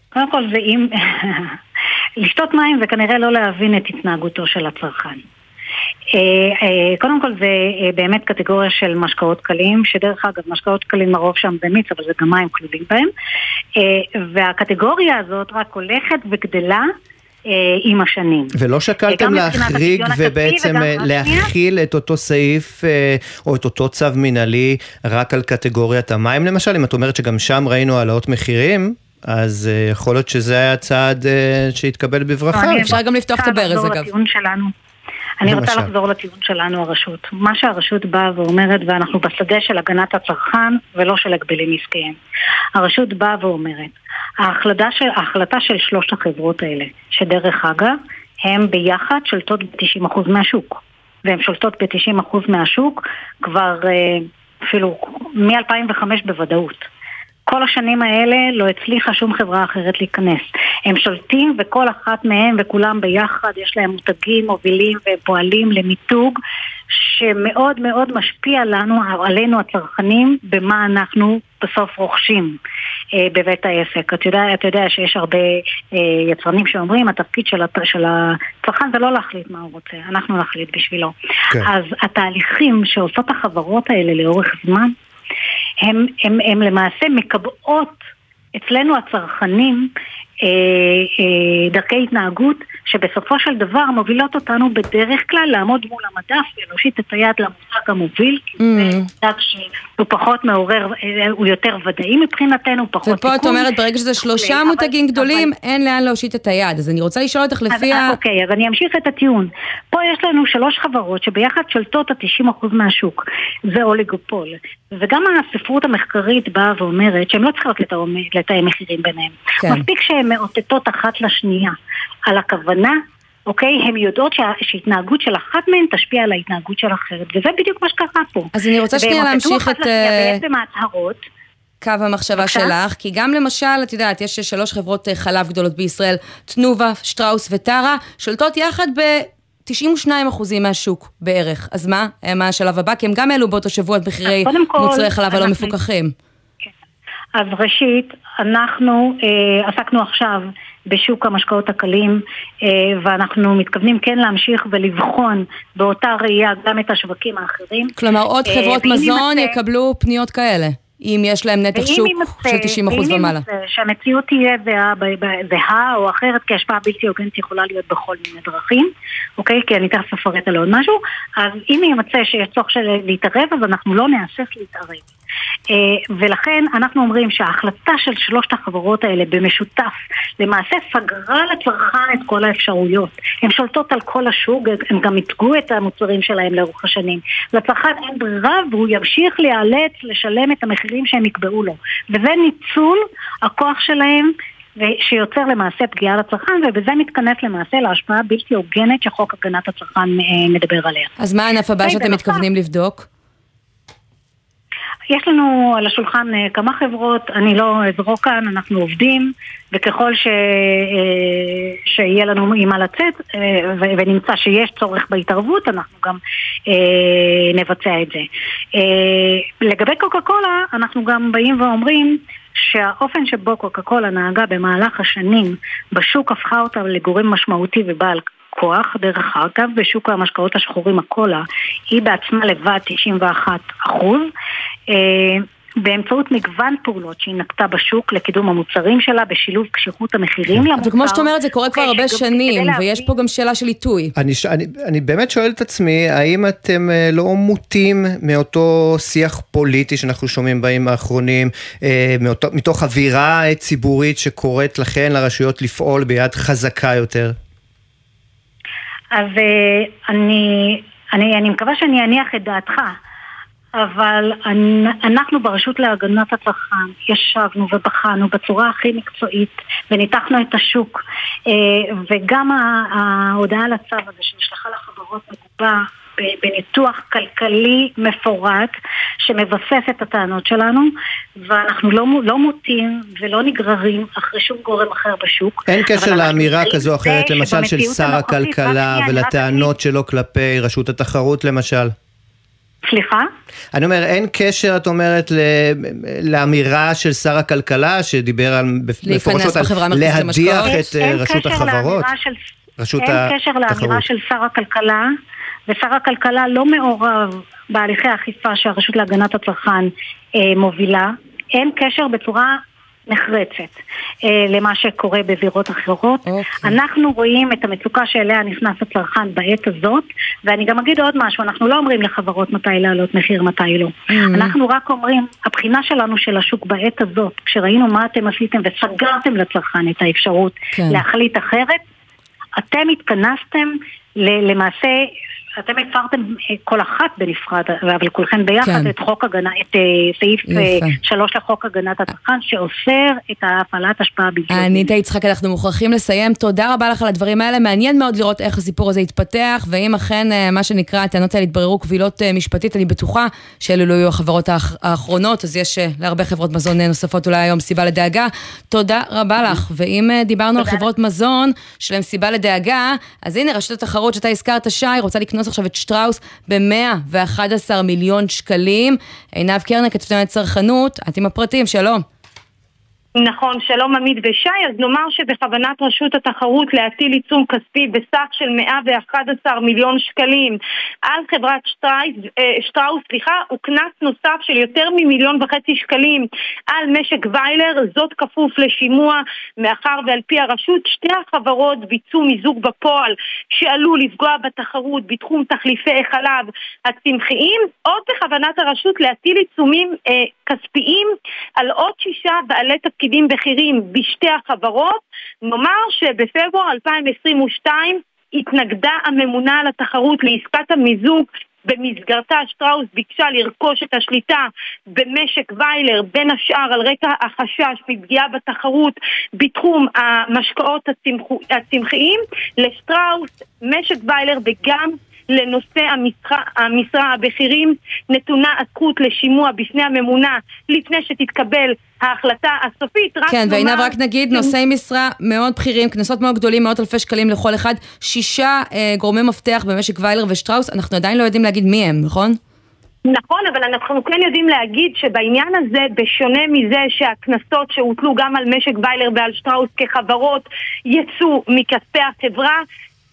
קודם כל זה אם... לשתות מים זה כנראה לא להבין את התנהגותו של הצרכן. אה, אה, קודם כל זה אה, באמת קטגוריה של משקאות קלים, שדרך אגב משקאות קלים הרוב שם במיץ, אבל זה גם מים כלולים בהם. והקטגוריה הזאת רק הולכת וגדלה עם השנים. ולא שקלתם להחריג ובעצם להכיל את אותו סעיף או את אותו צו מנהלי רק על קטגוריית המים למשל? אם את אומרת שגם שם ראינו העלאות מחירים, אז יכול להיות שזה היה צעד שהתקבל בברכה. אפשר גם לפתוח את הברז אגב. אני רוצה לחזור לטיעון שלנו הרשות. מה שהרשות באה ואומרת, ואנחנו בשדה של הגנת הצרכן ולא של הגבלים עסקיים. הרשות באה ואומרת, ההחלטה של, ההחלטה של שלושת החברות האלה, שדרך אגב, הן ביחד שולטות ב-90% מהשוק. והן שולטות ב-90% מהשוק כבר אה, אפילו מ-2005 בוודאות. כל השנים האלה לא הצליחה שום חברה אחרת להיכנס. הם שולטים וכל אחת מהם וכולם ביחד יש להם מותגים מובילים ופועלים למיתוג שמאוד מאוד משפיע לנו, עלינו הצרכנים, במה אנחנו בסוף רוכשים אה, בבית העסק. אתה יודע, אתה יודע שיש הרבה אה, יצרנים שאומרים, התפקיד של, הת, של הצרכן זה לא להחליט מה הוא רוצה, אנחנו נחליט בשבילו. כן. אז התהליכים שעושות החברות האלה לאורך זמן, הם, הם, הם למעשה מקבעות אצלנו הצרכנים אה, אה, דרכי התנהגות שבסופו של דבר מובילות אותנו בדרך כלל לעמוד מול המדף ולהושיט את היד למושג המוביל, mm. זה מושג שהוא פחות מעורר, אה, הוא יותר ודאי מבחינתנו, פחות ופה את אומרת, ברגע שזה שלושה אבל, מותגים גדולים, אבל... אין לאן להושיט את היד. אז אני רוצה לשאול אותך לפי ה... אוקיי, אז אני אמשיך את הטיעון. פה יש לנו שלוש חברות שביחד שולטות את ה-90% מהשוק. זה אוליגופול. וגם הספרות המחקרית באה ואומרת שהן לא צריכות לתאם מחירים ביניהם. כן. מספיק שהן מאותתות אחת לשנייה על הכוונה אוקיי? הן יודעות שה, שהתנהגות של אחת מהן תשפיע על ההתנהגות של אחרת, וזה בדיוק מה שקרה פה. אז אני רוצה שנייה להמשיך את... בעצם ההצהרות. קו המחשבה בבקשה? שלך, כי גם למשל, את יודעת, יש שלוש חברות אה, חלב גדולות בישראל, תנובה, שטראוס וטרה, שולטות יחד ב... 92% מהשוק בערך. אז מה? מה השלב הבא? כי הם גם העלו באותו שבוע את מחירי מוצרי חלב הלא מפוקחים. כן. אז ראשית, אנחנו אה, עסקנו עכשיו בשוק המשקאות הקלים, אה, ואנחנו מתכוונים כן להמשיך ולבחון באותה ראייה גם את השווקים האחרים. כלומר, עוד אה, חברות מזון ימצא... יקבלו פניות כאלה. אם יש להם נתח שוק ימצא, של 90% ומעלה. ואם ימצא שהמציאות תהיה זהה, זהה או אחרת, כי השפעה בלתי הוגנת יכולה להיות בכל מיני דרכים, אוקיי? כי אני תכף אפרט על עוד משהו, אז אם יימצא שיש צורך להתערב, אז אנחנו לא נהסס להתערב. אה, ולכן אנחנו אומרים שההחלטה של שלושת החברות האלה במשותף למעשה סגרה לצרכן את כל האפשרויות. הן שולטות על כל השוק, הן גם ייצגו את המוצרים שלהם לאורך השנים. לצרכן אין ברירה והוא ימשיך להיאלץ לשלם את המחירים שהם יקבעו לו. וזה ניצול הכוח שלהם שיוצר למעשה פגיעה לצרכן, ובזה מתכנס למעשה להשפעה בלתי הוגנת שחוק הגנת הצרכן אה, מדבר עליה. אז מה הענף הבא שאתם מתכוונים לבדוק? יש לנו על השולחן אה, כמה חברות, אני לא אזרוק כאן, אנחנו עובדים, וככל ש... אה, שיהיה לנו עם מה לצאת, אה, ונמצא שיש צורך בהתערבות, אנחנו גם נבצע את זה. לגבי קוקה קולה, אנחנו גם באים ואומרים שהאופן שבו קוקה קולה נהגה במהלך השנים בשוק הפכה אותה לגורם משמעותי ובעל כוח, דרך אגב, בשוק המשקאות השחורים הקולה, היא בעצמה לבד 91 אחוז. אה, באמצעות מגוון פעולות שהיא נקטה בשוק לקידום המוצרים שלה, בשילוב קשיחות המחירים למוצר. וכמו שאת אומרת, זה קורה כבר הרבה שנים, ויש פה גם שאלה של עיתוי. אני, אני, אני באמת שואל את עצמי, האם אתם אה, לא מוטים מאותו שיח פוליטי שאנחנו שומעים בימים האחרונים, אה, מאותו, מתוך אווירה ציבורית שקוראת לכן, לרשויות, לפעול ביד חזקה יותר? אז אני, אני, אני מקווה שאני אניח את דעתך. אבל אנחנו ברשות להגנת הצרכן ישבנו ובחנו בצורה הכי מקצועית וניתחנו את השוק אה, וגם ההודעה לצו הזה שנשלחה לחברות מגובה בניתוח כלכלי מפורט שמבסס את הטענות שלנו ואנחנו לא, לא מוטים ולא נגררים אחרי שום גורם אחר בשוק. אין קשר לאמירה כזו או אחרת למשל של שר הכלכלה ולטענות שלו כלפי רשות התחרות למשל? סליחה? אני אומר, אין קשר, את אומרת, לאמירה של שר הכלכלה, שדיבר על, מפורשות על להדיח את אה, רשות החברות? רשות אין קשר לאמירה של שר הכלכלה, ושר הכלכלה לא מעורב בהליכי האכיפה שהרשות להגנת הצרכן אה, מובילה. אין קשר בצורה נחרצת אה, למה שקורה בבירות אחרות. Okay. אוקיי. אנחנו רואים את המצוקה שאליה נכנס הצרכן בעת הזאת, ואני גם אגיד עוד משהו, אנחנו לא אומרים לחברות מתי להעלות מחיר, מתי לא. Mm-hmm. אנחנו רק אומרים, הבחינה שלנו של השוק בעת הזאת, כשראינו מה אתם עשיתם וסגרתם לצרכן את האפשרות okay. כן. להחליט אחרת, אתם התכנסתם למעשה אתם הפרתם אה, כל אחת בנפרד, אבל כולכם ביחד, כן. את חוק הגנה, את אה, סעיף אה, שלוש לחוק הגנת הצרכן, שאוסר את הפעלת השפעה בלתי. אניטה יצחק, אנחנו מוכרחים לסיים. תודה רבה לך על הדברים האלה. מעניין מאוד לראות איך הסיפור הזה יתפתח, ואם אכן, מה שנקרא, הטענות האלה יתבררו קבילות משפטית, אני בטוחה שאלו לא יהיו החברות האחרונות, אז יש להרבה חברות מזון נוספות אולי היום סיבה לדאגה. תודה רבה לך. ואם דיברנו על חברות מזון שלהם סיבה לדאגה, אז הנה, רשת התחרות שאתה הזכרת, שי, רוצה לקנות לקנוס עכשיו את שטראוס ב-111 מיליון שקלים. עינב קרנר, כתבת צרכנות, את עם הפרטים, שלום. נכון, שלום עמית ושי, אז נאמר שבכוונת רשות התחרות להטיל עיצום כספי בסך של 111 מיליון שקלים על חברת אה, שטראוס, סליחה, וקנס נוסף של יותר ממיליון וחצי שקלים על משק ויילר, זאת כפוף לשימוע, מאחר ועל פי הרשות שתי החברות ביצעו מיזוג בפועל שעלול לפגוע בתחרות בתחום תחליפי חלב הצמחיים, עוד בכוונת הרשות להטיל עיצומים אה, כספיים על עוד שישה בעלי תפקידים תפקידים בכירים בשתי החברות, נאמר שבפברואר 2022 התנגדה הממונה על התחרות לעסקת המיזוג. במסגרתה שטראוס ביקשה לרכוש את השליטה במשק ויילר בין השאר על רקע החשש מפגיעה בתחרות בתחום המשקאות הצמחיים. לשטראוס, משק ויילר וגם לנושא המשרה, המשרה הבכירים נתונה הזכות לשימוע בפני הממונה לפני שתתקבל ההחלטה הסופית. כן, ועינב רק נגיד, כן. נושאי משרה מאוד בכירים, קנסות מאוד גדולים, מאות אלפי שקלים לכל אחד, שישה אה, גורמי מפתח במשק ויילר ושטראוס, אנחנו עדיין לא יודעים להגיד מי הם, נכון? נכון, אבל אנחנו כן יודעים להגיד שבעניין הזה, בשונה מזה שהקנסות שהוטלו גם על משק ויילר ועל שטראוס כחברות יצאו מכספי החברה,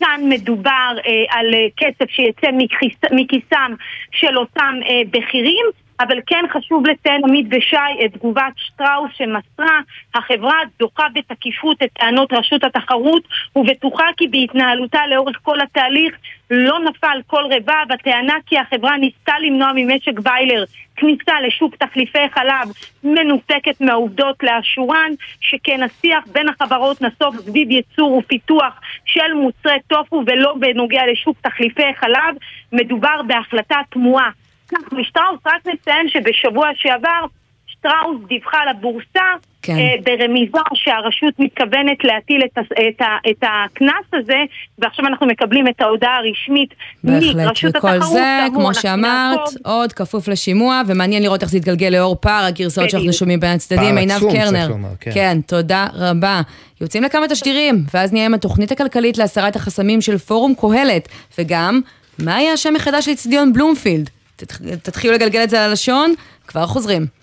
כאן מדובר אה, על אה, כסף שיצא מכיס, מכיסם של אותם אה, בכירים, אבל כן חשוב לציין עמית ושי את תגובת שטראוס שמסרה החברה דוחה בתקיפות את טענות רשות התחרות ובטוחה כי בהתנהלותה לאורך כל התהליך לא נפל כל רבע בטענה כי החברה ניסתה למנוע ממשק ויילר כניסה לשוק תחליפי חלב מנותקת מהעובדות לאשורן, שכן השיח בין החברות נסוב סביב ייצור ופיתוח של מוצרי טופו ולא בנוגע לשוק תחליפי חלב, מדובר בהחלטה תמוהה. כך, משטראוס רק נציין שבשבוע שעבר שטראוס דיווחה לבורסה כן. אה, ברמיזה שהרשות מתכוונת להטיל את, את, את הקנס הזה, ועכשיו אנחנו מקבלים את ההודעה הרשמית מרשות התחרות. וכל זה, כמו שאמרת, עוד כפוף לשימוע, ומעניין לראות איך זה יתגלגל לאור פער הגרסאות שאנחנו שומעים בין הצדדים. עינב קרנר. לומר, כן. כן, תודה רבה. יוצאים לכמה תשדירים, ואז נהיה עם התוכנית הכלכלית להסרת החסמים של פורום קהלת, וגם, מה יהיה השם מחדש לאצטדיון בלומפילד? תתחילו לגלגל את זה על הלשון, כבר חוזרים.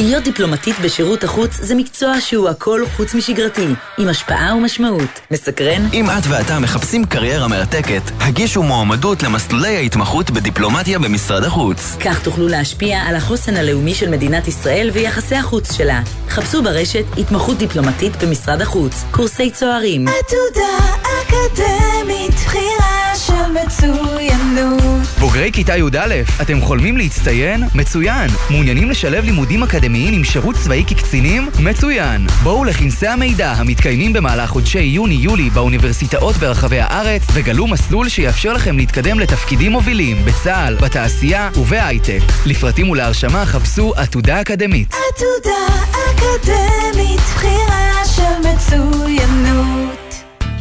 להיות דיפלומטית בשירות החוץ זה מקצוע שהוא הכל חוץ משגרתי, עם השפעה ומשמעות. מסקרן? אם את ואתה מחפשים קריירה מרתקת, הגישו מועמדות למסלולי ההתמחות בדיפלומטיה במשרד החוץ. כך תוכלו להשפיע על החוסן הלאומי של מדינת ישראל ויחסי החוץ שלה. חפשו ברשת התמחות דיפלומטית במשרד החוץ, קורסי צוערים. עתודה אקדמית, בחירה של מצוינות. בוגרי כיתה י"א, אתם חולמים להצטיין? מצוין. מעוניינים לשלב לימודים אקדמיים? אקדמיים עם שירות צבאי כקצינים? מצוין! בואו לכנסי המידע המתקיימים במהלך חודשי יוני-יולי באוניברסיטאות ברחבי הארץ וגלו מסלול שיאפשר לכם להתקדם לתפקידים מובילים בצה"ל, בתעשייה ובהייטק. לפרטים ולהרשמה חפשו עתודה אקדמית. עתודה אקדמית, בחירה של מצוינות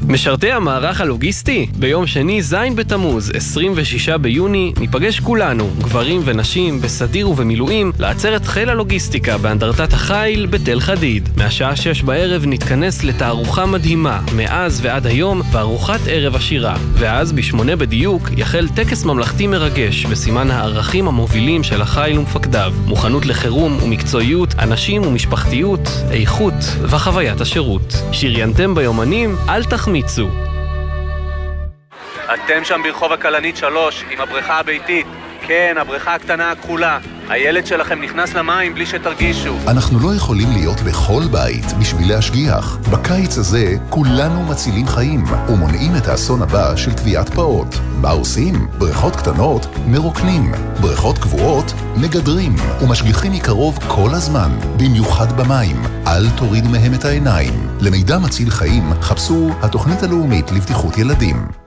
משרתי המערך הלוגיסטי? ביום שני, ז' בתמוז, 26 ביוני, ניפגש כולנו, גברים ונשים, בסדיר ובמילואים, לעצרת חיל הלוגיסטיקה באנדרטת החיל בתל חדיד. מהשעה 6 בערב נתכנס לתערוכה מדהימה, מאז ועד היום, וארוחת ערב עשירה. ואז, בשמונה בדיוק, יחל טקס ממלכתי מרגש, בסימן הערכים המובילים של החיל ומפקדיו. מוכנות לחירום ומקצועיות, אנשים ומשפחתיות, איכות וחוויית השירות. שריינתם ביומנים, אל תחמיצו. אתם שם ברחוב הכלנית 3, עם הבריכה הביתית. כן, הבריכה הקטנה הכחולה. הילד שלכם נכנס למים בלי שתרגישו. אנחנו לא יכולים להיות בכל בית בשביל להשגיח. בקיץ הזה כולנו מצילים חיים ומונעים את האסון הבא של טביעת פעוט. מה עושים? בריכות קטנות מרוקנים, בריכות קבועות מגדרים ומשגיחים מקרוב כל הזמן, במיוחד במים. אל תורידו מהם את העיניים. למידע מציל חיים חפשו התוכנית הלאומית לבטיחות ילדים.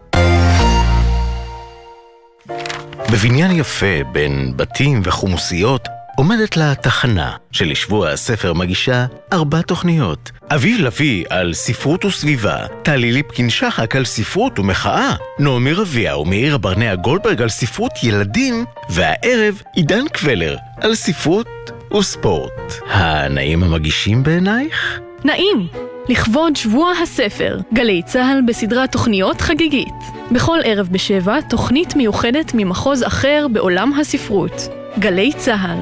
בבניין יפה בין בתים וחומוסיות עומדת לה תחנה שלשבוע הספר מגישה ארבע תוכניות. אביב לביא על ספרות וסביבה, טלי ליפקין-שחק על ספרות ומחאה, נעמי רביע ומאירה ברנע גולדברג על ספרות ילדים, והערב עידן קבלר על ספרות וספורט. הנעים המגישים בעינייך? נעים! לכבוד שבוע הספר, גלי צה"ל בסדרת תוכניות חגיגית. בכל ערב בשבע, תוכנית מיוחדת ממחוז אחר בעולם הספרות. גלי צה"ל.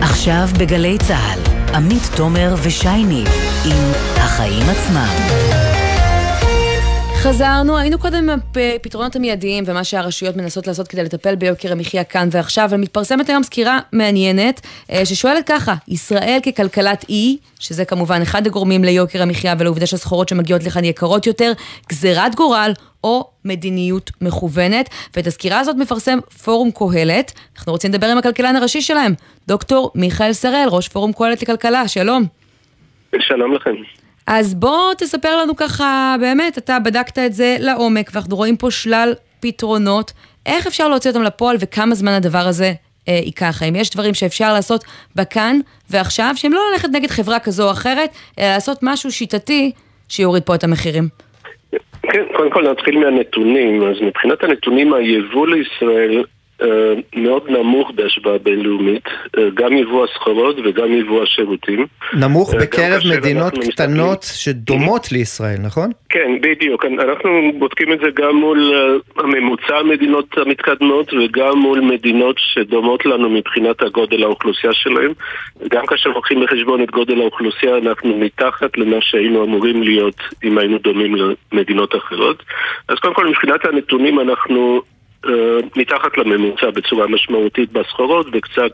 עכשיו בגלי צה"ל, עמית תומר ושי ניב עם החיים עצמם. חזרנו, היינו קודם עם הפתרונות המיידיים ומה שהרשויות מנסות לעשות כדי לטפל ביוקר המחיה כאן ועכשיו, אבל מתפרסמת היום סקירה מעניינת אה, ששואלת ככה, ישראל ככלכלת אי, שזה כמובן אחד הגורמים ליוקר המחיה ולעובדה שהסחורות שמגיעות לכאן יקרות יותר, גזירת גורל או מדיניות מכוונת, ואת הסקירה הזאת מפרסם פורום קהלת, אנחנו רוצים לדבר עם הכלכלן הראשי שלהם, דוקטור מיכאל שראל, ראש פורום קהלת לכלכלה, שלום. שלום לכם. אז בוא תספר לנו ככה, באמת, אתה בדקת את זה לעומק, ואנחנו רואים פה שלל פתרונות. איך אפשר להוציא אותם לפועל וכמה זמן הדבר הזה אה, ייקח? האם יש דברים שאפשר לעשות בכאן ועכשיו, שהם לא ללכת נגד חברה כזו או אחרת, אלא לעשות משהו שיטתי שיוריד פה את המחירים? כן, קודם כל נתחיל מהנתונים. אז מבחינת הנתונים, היבוא לישראל מאוד נמוך בהשוואה בינלאומית, אה, גם יבוא הסחורות וגם יבוא השירותים. נמוך אה, בקרב מדינות קטנות שדומות לישראל, נכון? כן, בדיוק. אנחנו בודקים את זה גם מול הממוצע המדינות המתקדמות וגם מול מדינות שדומות לנו מבחינת הגודל האוכלוסייה שלהם. גם כאשר לוקחים בחשבון את גודל האוכלוסייה, אנחנו מתחת למה שהיינו אמורים להיות אם היינו דומים למדינות אחרות. אז קודם כל מבחינת הנתונים אנחנו מתחת לממוצע בצורה משמעותית בסחורות וקצת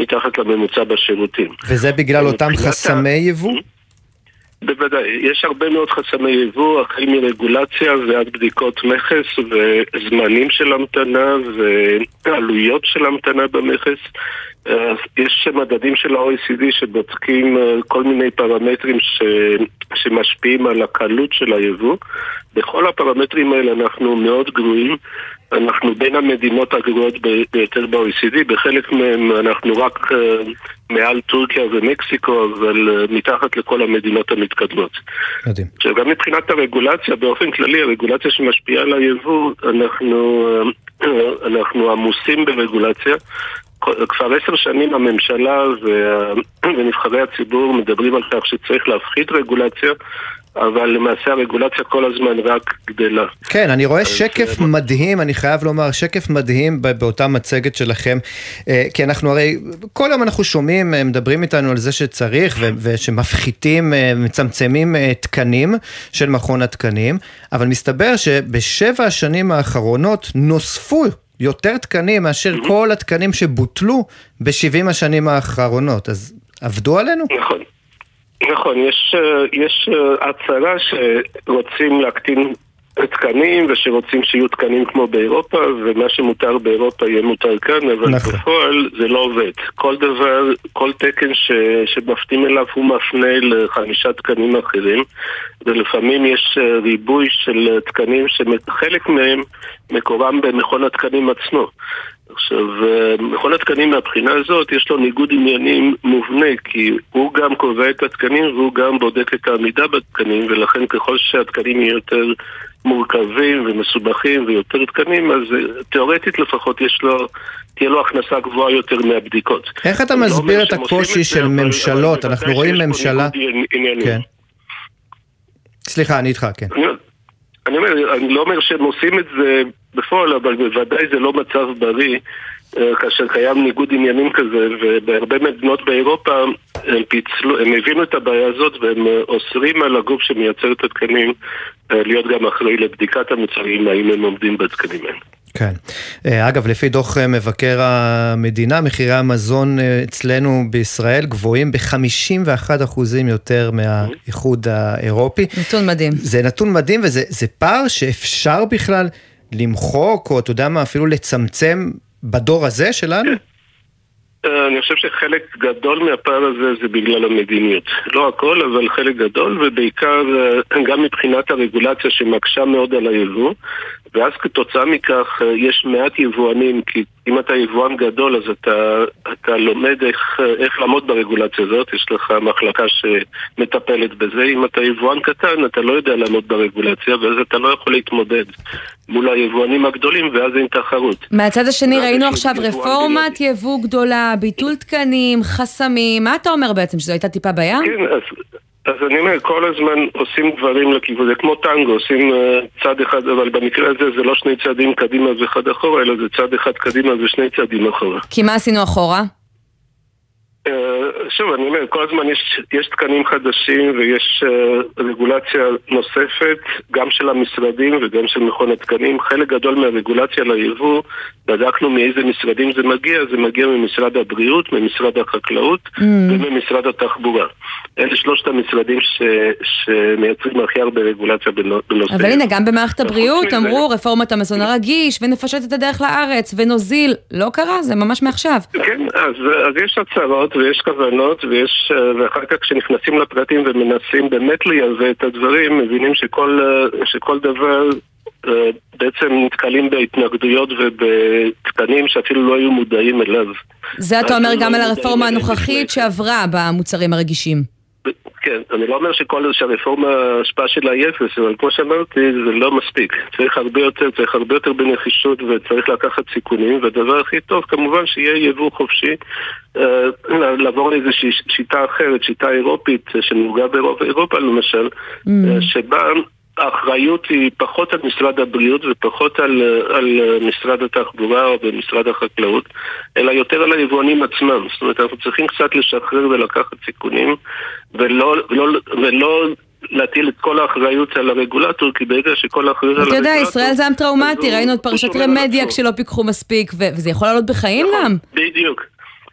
מתחת לממוצע בשירותים. וזה בגלל אותם חסמי יבוא? בוודאי, יש הרבה מאוד חסמי יבוא, החל מרגולציה ועד בדיקות מכס וזמנים של המתנה ועלויות של המתנה במכס. יש מדדים של ה-OECD שבודקים כל מיני פרמטרים ש... שמשפיעים על הקלות של היבוא. בכל הפרמטרים האלה אנחנו מאוד גרועים. אנחנו בין המדינות הגרועות ביותר ב-OECD, בחלק מהם אנחנו רק uh, מעל טורקיה ומקסיקו, אבל uh, מתחת לכל המדינות המתקדמות. מדהים. עכשיו, גם מבחינת הרגולציה, באופן כללי, הרגולציה שמשפיעה על היבוא, אנחנו, uh, אנחנו עמוסים ברגולציה. כבר עשר שנים הממשלה ונבחרי הציבור מדברים על כך שצריך להפחית רגולציה אבל למעשה הרגולציה כל הזמן רק גדלה. כן, אני רואה שקף מדהים, אני חייב לומר, שקף מדהים באותה מצגת שלכם, אה, כי אנחנו הרי, כל יום אנחנו שומעים, אה, מדברים איתנו על זה שצריך ושמפחיתים, אה, מצמצמים תקנים של מכון התקנים, אבל מסתבר שבשבע השנים האחרונות נוספו יותר תקנים מאשר כל התקנים שבוטלו ב-70 השנים האחרונות, אז עבדו עלינו? נכון. נכון, יש, יש הצהרה שרוצים להקטין תקנים ושרוצים שיהיו תקנים כמו באירופה ומה שמותר באירופה יהיה מותר כאן אבל נכון. בפועל זה לא עובד כל דבר, כל תקן ש, שמפנים אליו הוא מפנה לחמישה תקנים אחרים ולפעמים יש ריבוי של תקנים שחלק מהם מקורם במכון התקנים עצמו עכשיו, מכון התקנים מהבחינה הזאת, יש לו ניגוד עניינים מובנה, כי הוא גם קובע את התקנים והוא גם בודק את העמידה בתקנים, ולכן ככל שהתקנים יהיו יותר מורכבים ומסובכים ויותר תקנים, אז אה, תאורטית לפחות יש לו, תהיה לו הכנסה גבוהה יותר מהבדיקות. איך אתה לא מסביר אומר את הקושי את של זה, ממשלות? אבל אנחנו רואים ממשלה... כן. סליחה, אני איתך, כן. אני- אני אומר, אני לא אומר שהם עושים את זה בפועל, אבל בוודאי זה לא מצב בריא אה, כאשר קיים ניגוד עניינים כזה, ובהרבה מדינות באירופה הם פיצלו, הם הבינו את הבעיה הזאת והם אה, אוסרים על הגוף שמייצר את התקנים אה, להיות גם אחראי לבדיקת המוצרים, האם הם עומדים בתקנים האלה. כן. אה, אגב, לפי דוח אה, מבקר המדינה, מחירי המזון אה, אצלנו בישראל גבוהים ב-51% יותר מהאיחוד האירופי. נתון מדהים. זה נתון מדהים וזה זה פער שאפשר בכלל למחוק, או אתה יודע מה, אפילו לצמצם בדור הזה שלנו? אה, אני חושב שחלק גדול מהפער הזה זה בגלל המדיניות. לא הכל, אבל חלק גדול, ובעיקר גם מבחינת הרגולציה שמקשה מאוד על היבוא, ואז כתוצאה מכך אה, יש מעט יבואנים, כי אם אתה יבואן גדול אז אתה, אתה לומד איך, אה, איך לעמוד ברגולציה הזאת, יש לך מחלקה שמטפלת בזה. אם אתה יבואן קטן אתה לא יודע לעמוד ברגולציה, ואז אתה לא יכול להתמודד מול היבואנים הגדולים, ואז אין תחרות. מהצד השני ראינו עכשיו רפורמת יבוא גדולה, ביטול תקנים, חסמים, מה אתה אומר בעצם, שזו הייתה טיפה בים? כן, אז, אז אני אומר, כל הזמן עושים דברים לכיוון, זה כמו טנגו, עושים אה, צעד אחד, אבל במקרה הזה זה לא שני צעדים קדימה ואחד אחורה, אלא זה צעד אחד קדימה ושני צעדים אחורה. כי מה עשינו אחורה? אה, שוב, אני אומר, כל הזמן יש, יש תקנים חדשים ויש אה, רגולציה נוספת, גם של המשרדים וגם של מכון התקנים. חלק גדול מהרגולציה ליבוא, בדקנו מאיזה משרדים זה מגיע, זה מגיע ממשרד הבריאות, ממשרד החקלאות Mm. וממשרד התחבורה. אלה שלושת המשרדים ש, שמייצרים הכי הרבה רגולציה בנו- בנושא. אבל הנה, גם במערכת הבריאות מזה- אמרו רפורמת המזון הרגיש, ונפשט את הדרך לארץ, ונוזיל. לא קרה, זה ממש מעכשיו. כן, אז, אז יש הצהרות ויש כוונות ויש, אה, ואחר כך כשנכנסים לפרטים ומנסים באמת לייבא את הדברים, מבינים שכל, אה, שכל דבר אה, בעצם נתקלים בהתנגדויות ובתקנים שאפילו לא היו מודעים אליו. זה אתה אומר גם על הרפורמה הנוכחית שעברה במוצרים הרגישים. כן, אני לא אומר שכל שהרפורמה ההשפעה שלה היא אפס, אבל כמו שאמרתי, זה לא מספיק. צריך הרבה יותר, צריך הרבה יותר בנחישות וצריך לקחת סיכונים, והדבר הכי טוב כמובן שיהיה יבוא חופשי, אה, לעבור לאיזושהי שיטה אחרת, שיטה אירופית אה, שנהוגה באירופה למשל, אה, שבה האחריות היא פחות על משרד הבריאות ופחות על, על משרד התחבורה או במשרד החקלאות, אלא יותר על היבואנים עצמם. זאת אומרת, אנחנו צריכים קצת לשחרר ולקחת סיכונים, ולא, לא, ולא להטיל את כל האחריות על הרגולטור, כי ברגע שכל האחריות על אתה יודע, הרגולטור... ישראל זה עם טראומטי, ראינו את פרשת רמדיה כשלא פיקחו מספיק, וזה יכול לעלות בחיים גם. בדיוק,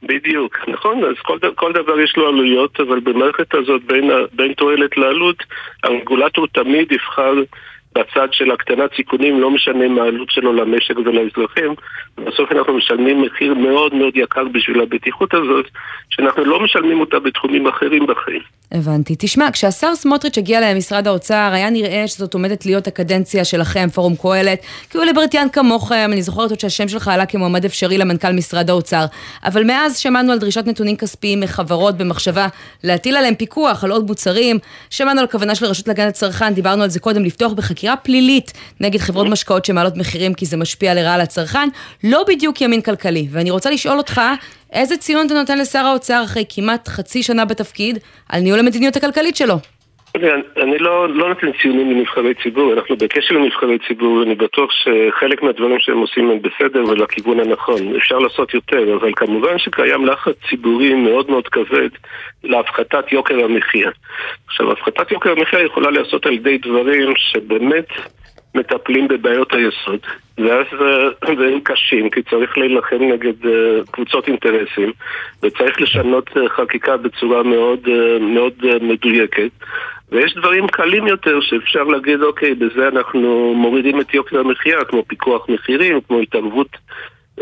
בדיוק, נכון, אז כל, כל דבר יש לו עלויות, אבל במערכת הזאת בין, בין תועלת לעלות, הרגולטור תמיד יבחר בצד של הקטנת סיכונים, לא משנה מה העלות שלו למשק ולאזרחים, ובסוף אנחנו משלמים מחיר מאוד מאוד יקר בשביל הבטיחות הזאת, שאנחנו לא משלמים אותה בתחומים אחרים בחיים. הבנתי. תשמע, כשהשר סמוטריץ' הגיע למשרד האוצר, היה נראה שזאת עומדת להיות הקדנציה שלכם, פורום קהלת, כי הוא ליברטיאן כמוכם, אני זוכרת עוד שהשם שלך עלה כמועמד אפשרי למנכ"ל משרד האוצר. אבל מאז שמענו על דרישת נתונים כספיים מחברות במחשבה להטיל עליהם פיקוח על עוד מוצרים, שמענו על הכוונה של הרשות להגנת הצרכן, דיברנו על זה קודם, לפתוח בחקירה פלילית נגד חברות משקאות שמעלות מחירים כי זה משפיע לרעה על הצרכן, לא בדיוק ימין כלכלי. ואני רוצה לשאול אותך, איזה ציון אתה נותן לשר האוצר אחרי כמעט חצי שנה בתפקיד על ניהול המדיניות הכלכלית שלו? אני, אני לא, לא נותן ציונים לנבחרי ציבור, אנחנו בקשר עם נבחרי ציבור, אני בטוח שחלק מהדברים שהם עושים הם בסדר ולכיוון הנכון. אפשר לעשות יותר, אבל כמובן שקיים לחץ ציבורי מאוד מאוד כבד להפחתת יוקר המחיה. עכשיו, הפחתת יוקר המחיה יכולה להיעשות על ידי דברים שבאמת מטפלים בבעיות היסוד, ואז אה, והם קשים, כי צריך להילחם נגד אה, קבוצות אינטרסים, וצריך לשנות אה, חקיקה בצורה מאוד, אה, מאוד אה, מדויקת. ויש דברים קלים יותר שאפשר להגיד, אוקיי, בזה אנחנו מורידים את יוקר המחיה, כמו פיקוח מחירים, כמו התערבות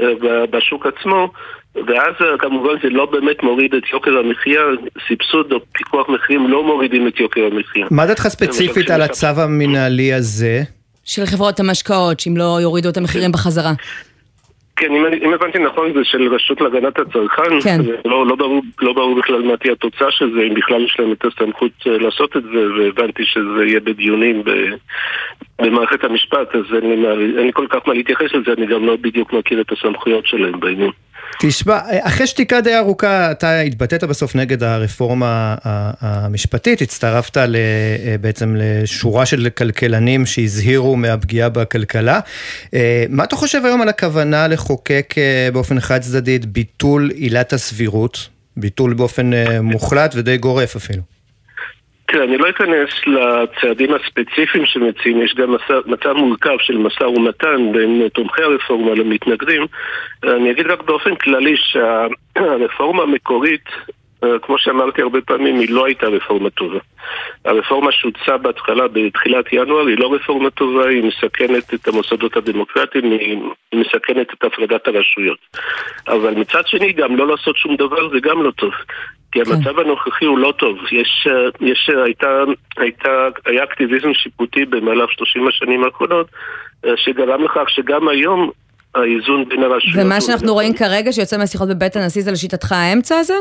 אה, בשוק עצמו, ואז אה, כמובן זה לא באמת מוריד את יוקר המחיה, סבסוד או פיקוח מחירים לא מורידים את יוקר המחיה. מה דעתך ספציפית על הצו המינהלי הזה? של חברות המשקאות, שאם לא יורידו את המחירים בחזרה. כן, אם, אם הבנתי נכון, זה של רשות להגנת הצרכן. כן. לא, לא, ברור, לא ברור בכלל מה תהיה התוצאה של זה, אם בכלל יש להם את הסמכות אה, לעשות את זה, והבנתי שזה יהיה בדיונים ב, במערכת המשפט, אז אין לי, אין לי כל כך מה להתייחס לזה, אני גם לא בדיוק מכיר את הסמכויות שלהם בעניין. תשמע, אחרי שתיקה די ארוכה, אתה התבטאת בסוף נגד הרפורמה המשפטית, הצטרפת בעצם לשורה של כלכלנים שהזהירו מהפגיעה בכלכלה. אה, מה אתה חושב היום על הכוונה לחוקק אה, באופן חד צדדי את ביטול עילת הסבירות? ביטול באופן אה, מוחלט ודי גורף אפילו. תראה, אני לא אכנס לצעדים הספציפיים שמציעים, יש גם מצב מורכב של משא ומתן בין תומכי הרפורמה למתנגדים. אני אגיד רק באופן כללי שהרפורמה המקורית, כמו שאמרתי הרבה פעמים, היא לא הייתה רפורמה טובה. הרפורמה שהוצעה בהתחלה, בתחילת ינואר, היא לא רפורמה טובה, היא מסכנת את המוסדות הדמוקרטיים, היא מסכנת את הפרדת הרשויות. אבל מצד שני, גם לא לעשות שום דבר זה גם לא טוב. כי כן. המצב הנוכחי הוא לא טוב. יש, יש, הייתה, הייתה, היה אקטיביזם שיפוטי במהלך 30 השנים האחרונות, אה, שגרם לכך שגם היום האיזון בין הרשויות... ומה שאנחנו רואים כרגע שיוצא מהשיחות בבית הנשיא זה לשיטתך האמצע הזה?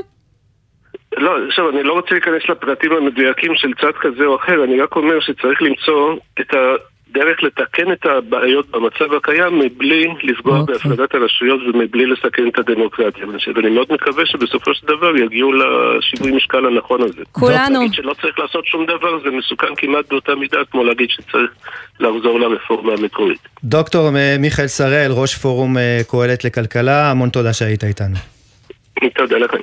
לא, עכשיו, אני לא רוצה להיכנס לפרטים המדויקים של צד כזה או אחר, אני רק אומר שצריך למצוא את הדרך לתקן את הבעיות במצב הקיים מבלי לפגוע אוקיי. בהפרדת הרשויות ומבלי לסכן את הדמוקרטיה. ואני מאוד מקווה שבסופו של דבר יגיעו לשיווי משקל הנכון הזה. כולנו. להגיד שלא צריך לעשות שום דבר זה מסוכן כמעט באותה מידה כמו להגיד שצריך לחזור לרפורמה המקורית. דוקטור אה, מיכאל שראל, ראש פורום אה, קהלת לכלכלה, המון תודה שהיית איתנו. תודה לכם.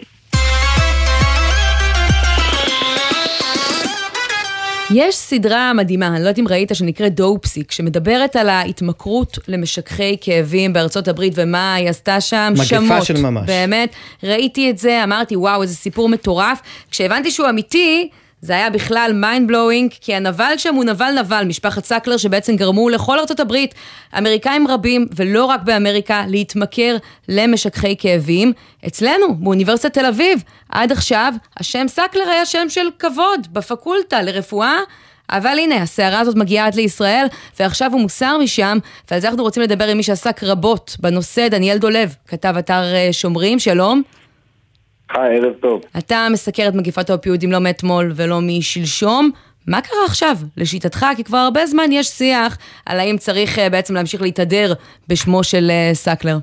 יש סדרה מדהימה, אני לא יודעת אם ראית, שנקראת דופסיק, שמדברת על ההתמכרות למשככי כאבים בארצות הברית ומה היא עשתה שם. מגפה שמות. של ממש. באמת, ראיתי את זה, אמרתי, וואו, איזה סיפור מטורף. כשהבנתי שהוא אמיתי, זה היה בכלל mind blowing, כי הנבל שם הוא נבל נבל, משפחת סקלר, שבעצם גרמו לכל ארצות הברית, אמריקאים רבים, ולא רק באמריקה, להתמכר למשככי כאבים. אצלנו, באוניברסיטת תל אביב, עד עכשיו, השם סקלר היה שם של כבוד בפקולטה לרפואה. אבל הנה, הסערה הזאת מגיעה עד לישראל, ועכשיו הוא מוסר משם, ועל זה אנחנו רוצים לדבר עם מי שעסק רבות בנושא, דניאל דולב, כתב אתר אה, שומרים, שלום. היי, ערב טוב. אתה מסקר את מגיפת האופיואידים לא מאתמול ולא משלשום. מה קרה עכשיו, לשיטתך? כי כבר הרבה זמן יש שיח על האם צריך אה, בעצם להמשיך להתהדר בשמו של אה, סקלר.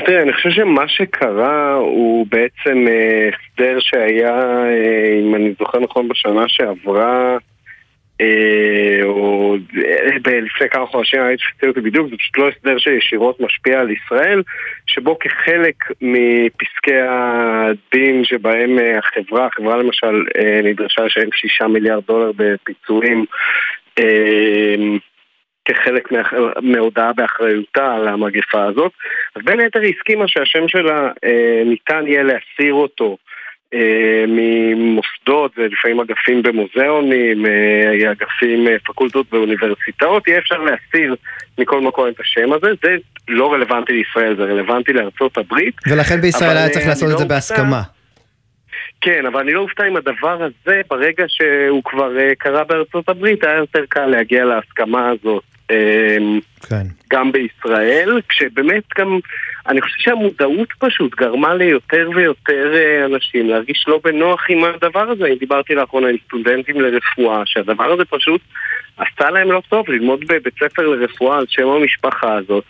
תראה, אני חושב שמה שקרה הוא בעצם אה, הסדר שהיה, אה, אם אני זוכר נכון, בשנה שעברה, אה, או לפני כמה חודשים, הייתי שפצעתי אותי בדיוק, זה פשוט לא הסדר שישירות משפיע על ישראל, שבו כחלק מפסקי הדין שבהם החברה, החברה למשל נדרשה לשלם שישה מיליארד דולר בפיצויים כחלק מה- מהודעה באחריותה על המגפה הזאת, אז בין היתר היא הסכימה שהשם שלה אה, ניתן יהיה להסיר אותו אה, ממוסדות ולפעמים אגפים במוזיאונים, אה, אגפים, אה, פקולטות באוניברסיטאות, יהיה אפשר להסיר מכל מקום את השם הזה. זה לא רלוונטי לישראל, זה רלוונטי לארצות הברית. ולכן בישראל היה אה, צריך לעשות לא את זה אופתע- בהסכמה. כן, אבל אני לא אופתע אם הדבר הזה, ברגע שהוא כבר אה, קרה בארצות הברית, היה יותר קל להגיע להסכמה הזאת. אה, כן. גם בישראל, כשבאמת גם, אני חושב שהמודעות פשוט גרמה ליותר ויותר אה, אנשים להרגיש לא בנוח עם הדבר הזה. אני דיברתי לאחרונה עם סטודנטים לרפואה, שהדבר הזה פשוט עשה להם לא טוב ללמוד בבית ספר לרפואה על שם המשפחה הזאת,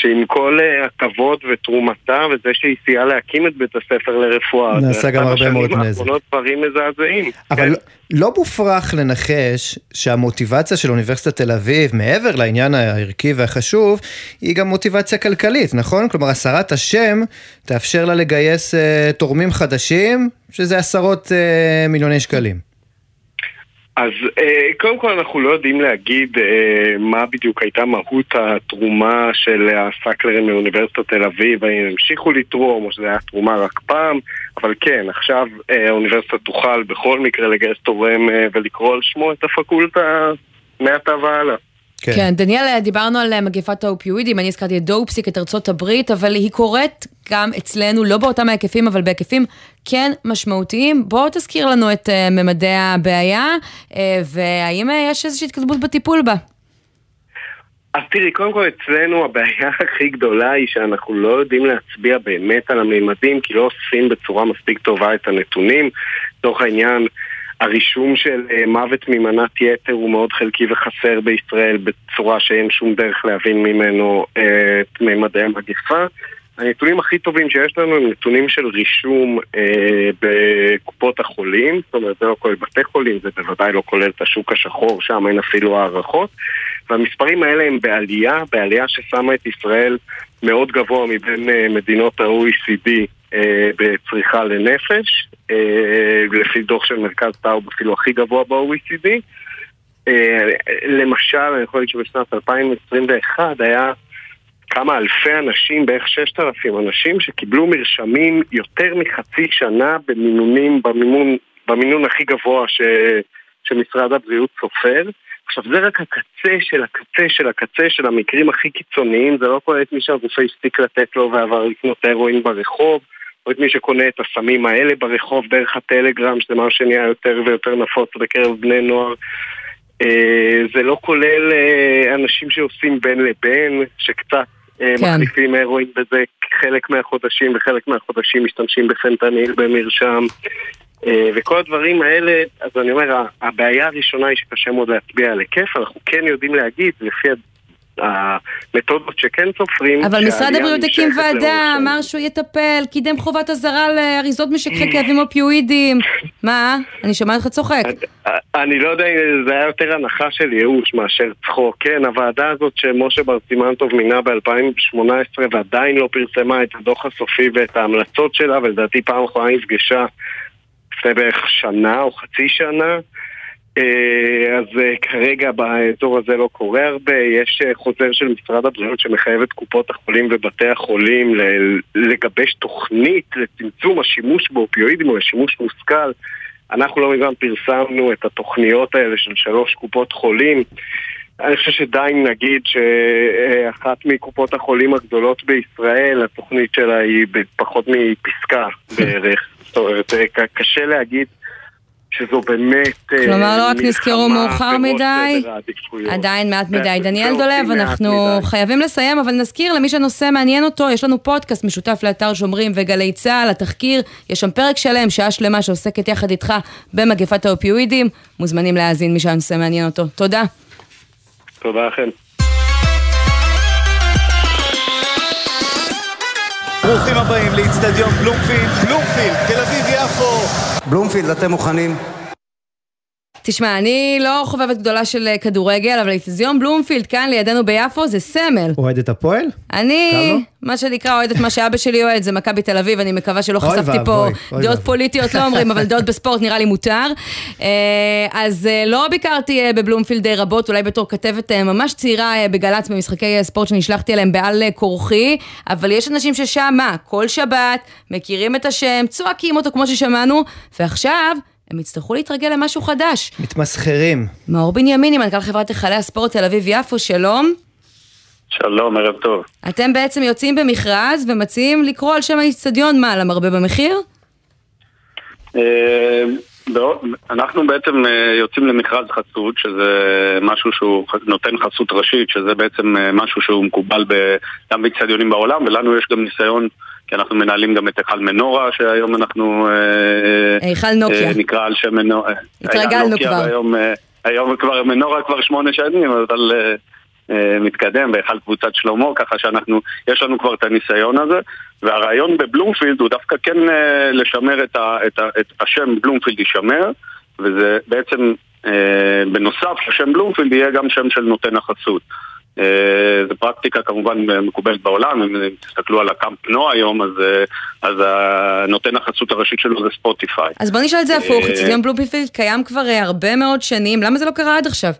שעם כל אה, הכבוד ותרומתה וזה שהיא סייעה להקים את בית הספר לרפואה. נעשה גם הרבה מאוד נזק. האחרונות דברים מזעזעים. אבל לא- לא מופרך לנחש שהמוטיבציה של אוניברסיטת תל אביב, מעבר לעניין הערכי והחשוב, היא גם מוטיבציה כלכלית, נכון? כלומר, הסרת השם תאפשר לה לגייס אה, תורמים חדשים, שזה עשרות אה, מיליוני שקלים. אז אה, קודם כל אנחנו לא יודעים להגיד אה, מה בדיוק הייתה מהות התרומה של הסאקלרים מאוניברסיטת תל אביב, האם הם המשיכו לתרום או שזה היה תרומה רק פעם, אבל כן, עכשיו אה, האוניברסיטה תוכל בכל מקרה לגייס תורם אה, ולקרוא על שמו את הפקולטה מעתה והלאה. כן. כן, דניאל, דיברנו על מגפת האופיואידים, אני הזכרתי את דופסיק, את ארצות הברית, אבל היא קורית גם אצלנו, לא באותם ההיקפים, אבל בהיקפים כן משמעותיים. בואו תזכיר לנו את אה, ממדי הבעיה, אה, והאם אה, יש איזושהי התקדמות בטיפול בה. אז תראי, קודם כל אצלנו הבעיה הכי גדולה היא שאנחנו לא יודעים להצביע באמת על הממדים כי לא אוספים בצורה מספיק טובה את הנתונים. לצורך העניין, הרישום של מוות ממנת יתר הוא מאוד חלקי וחסר בישראל בצורה שאין שום דרך להבין ממנו את ממדי המגפה. הנתונים הכי טובים שיש לנו הם נתונים של רישום אה, בקופות החולים, זאת אומרת זה לא כולל בתי חולים, זה בוודאי לא כולל את השוק השחור, שם אין אפילו הערכות, והמספרים האלה הם בעלייה, בעלייה ששמה את ישראל מאוד גבוה מבין אה, מדינות ה-OECD אה, בצריכה לנפש, אה, לפי דוח של מרכז טאוב אפילו הכי גבוה ב-OECD. אה, למשל, אני יכול להגיד שבשנת 2021 היה כמה אלפי אנשים, בערך ששת אלפים אנשים, שקיבלו מרשמים יותר מחצי שנה במינונים, במימון, במינון הכי גבוה ש, שמשרד הבריאות סופר. עכשיו זה רק הקצה של הקצה של הקצה של המקרים הכי קיצוניים, זה לא כולל את מי שהגופי הספיק לתת לו ועבר לקנות הרואין ברחוב, או את מי שקונה את הסמים האלה ברחוב דרך הטלגרם, שזה משהו שנהיה יותר ויותר נפוץ בקרב בני נוער. אה, זה לא כולל אה, אנשים שעושים בין לבין, שקצת כן. מחליפים הרואין בזה חלק מהחודשים, וחלק מהחודשים משתמשים בפנטניל במרשם. אה, וכל הדברים האלה, אז אני אומר, הבעיה הראשונה היא שקשה מאוד להצביע על היקף, אנחנו כן יודעים להגיד, לפי המתודות שכן סופרים, אבל משרד הבריאות הקים ועדה. אמר שהוא יטפל, קידם חובת אזהרה לאריזות משככי כאבים אופיואידים. מה? אני שומעת אותך צוחק. אני לא יודע אם זה היה יותר הנחה של ייאוש מאשר צחוק. כן, הוועדה הזאת שמשה בר סימן טוב מינה ב-2018 ועדיין לא פרסמה את הדוח הסופי ואת ההמלצות שלה, ולדעתי פעם אחרונה נפגשה לפני בערך שנה או חצי שנה. אה, אז אה, כרגע באזור הזה לא קורה הרבה, יש אה, חוזר של משרד הבריאות שמחייב את קופות החולים ובתי החולים לגבש תוכנית לצמצום השימוש באופיואידים או לשימוש מושכל. אנחנו לא מזמן פרסמנו את התוכניות האלה של שלוש קופות חולים. אני חושב שדי אם נגיד שאחת מקופות החולים הגדולות בישראל, התוכנית שלה היא בפחות מפסקה בערך. זאת אומרת, קשה להגיד שזו באמת אה, כלומר, לא רק נזכרו מאוחר מדי. עדיין מעט מדי. זה- דניאל זה דולב, אנחנו מדי. חייבים לסיים, אבל נזכיר למי שהנושא מעניין אותו, יש לנו פודקאסט משותף לאתר שומרים וגלי צה"ל, התחקיר, יש שם פרק שלם, שעה שלמה שעוסקת יחד איתך במגפת האופיואידים. מוזמנים להאזין מי שהנושא מעניין אותו. תודה. תודה לכם. ברוכים הבאים לאיצטדיון בלומפילד, בלומפילד, תל אביב-יפו. בלומפילד, אתם מוכנים? תשמע, אני לא חובבת גדולה של אה, כדורגל, אבל איצטדיון בלומפילד כאן לידינו ביפו זה סמל. אוהדת הפועל? אני, גם לא? מה שנקרא, אוהדת מה שאבא שלי אוהד, זה מכבי תל אביב, אני מקווה שלא חשפתי פה דעות. פוליטיות, לא אומרים, אבל דעות בספורט נראה לי מותר. אה, אז אה, לא ביקרתי בבלומפילד רבות, אולי בתור כתבת ממש צעירה בגל"צ במשחקי ספורט שנשלחתי אליהם בעל כורחי, אבל יש אנשים ששם, מה, כל שבת, מכירים את השם, צועקים אותו כמו ששמענו, ועכשיו... הם יצטרכו להתרגל למשהו חדש. מתמסחרים. מאור בנימיני, מנכ"ל חברת היכלי הספורט תל אביב-יפו, שלום. שלום, ערב טוב. אתם בעצם יוצאים במכרז ומציעים לקרוא על שם האיצטדיון מה, למרבה במחיר? אה, בעוד- אנחנו בעצם אה, יוצאים למכרז חסות, שזה משהו שהוא נותן חסות ראשית, שזה בעצם אה, משהו שהוא מקובל גם באיצטדיונים בעולם, ולנו יש גם ניסיון, כי אנחנו מנהלים גם את היכל מנורה, שהיום אנחנו... אה, היכל נוקיה. אה, נקרא על שם מנורה. התרגלנו נוקיה, כבר. והיום, אה, היום כבר מנורה כבר שמונה שנים, אבל אה, מתקדם בהיכל קבוצת שלמה, ככה שאנחנו, יש לנו כבר את הניסיון הזה, והרעיון בבלומפילד הוא דווקא כן לשמר את, ה, את, ה, את השם בלומפילד יישמר, וזה בעצם, אה, בנוסף לשם בלומפילד יהיה גם שם של נותן החסות. אה, זו פרקטיקה כמובן מקובלת בעולם, אם תסתכלו על הקאמפ נו היום, אז, אה, אז נותן החסות הראשית שלו זה ספוטיפיי. אז בוא נשאל את זה הפוך, אה, איצטדיון בלומפילד קיים כבר הרבה מאוד שנים, למה זה לא קרה עד עכשיו?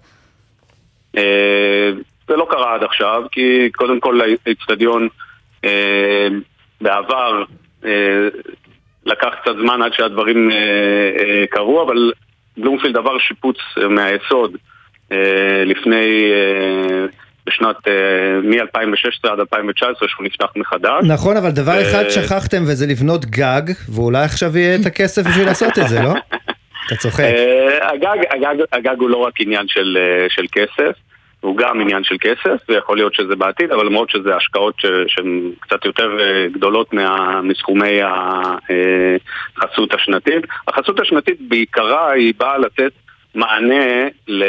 זה לא קרה עד עכשיו, כי קודם כל האיצטדיון בעבר לקח קצת זמן עד שהדברים קרו, אבל בלומפילד עבר שיפוץ מהיסוד לפני, בשנת, אה, מ-2016 עד 2019 שהוא נפתח מחדש. נכון, אבל דבר אה, אחד שכחתם וזה לבנות גג, ואולי עכשיו יהיה את הכסף בשביל לעשות את זה, לא? אתה צוחק. אה, הגג, הגג, הגג הוא לא רק עניין של, אה, של כסף, הוא גם עניין של כסף, ויכול להיות שזה בעתיד, אבל למרות שזה השקעות שהן קצת יותר אה, גדולות מה, מסכומי החסות השנתית. החסות השנתית בעיקרה היא באה לתת מענה ל...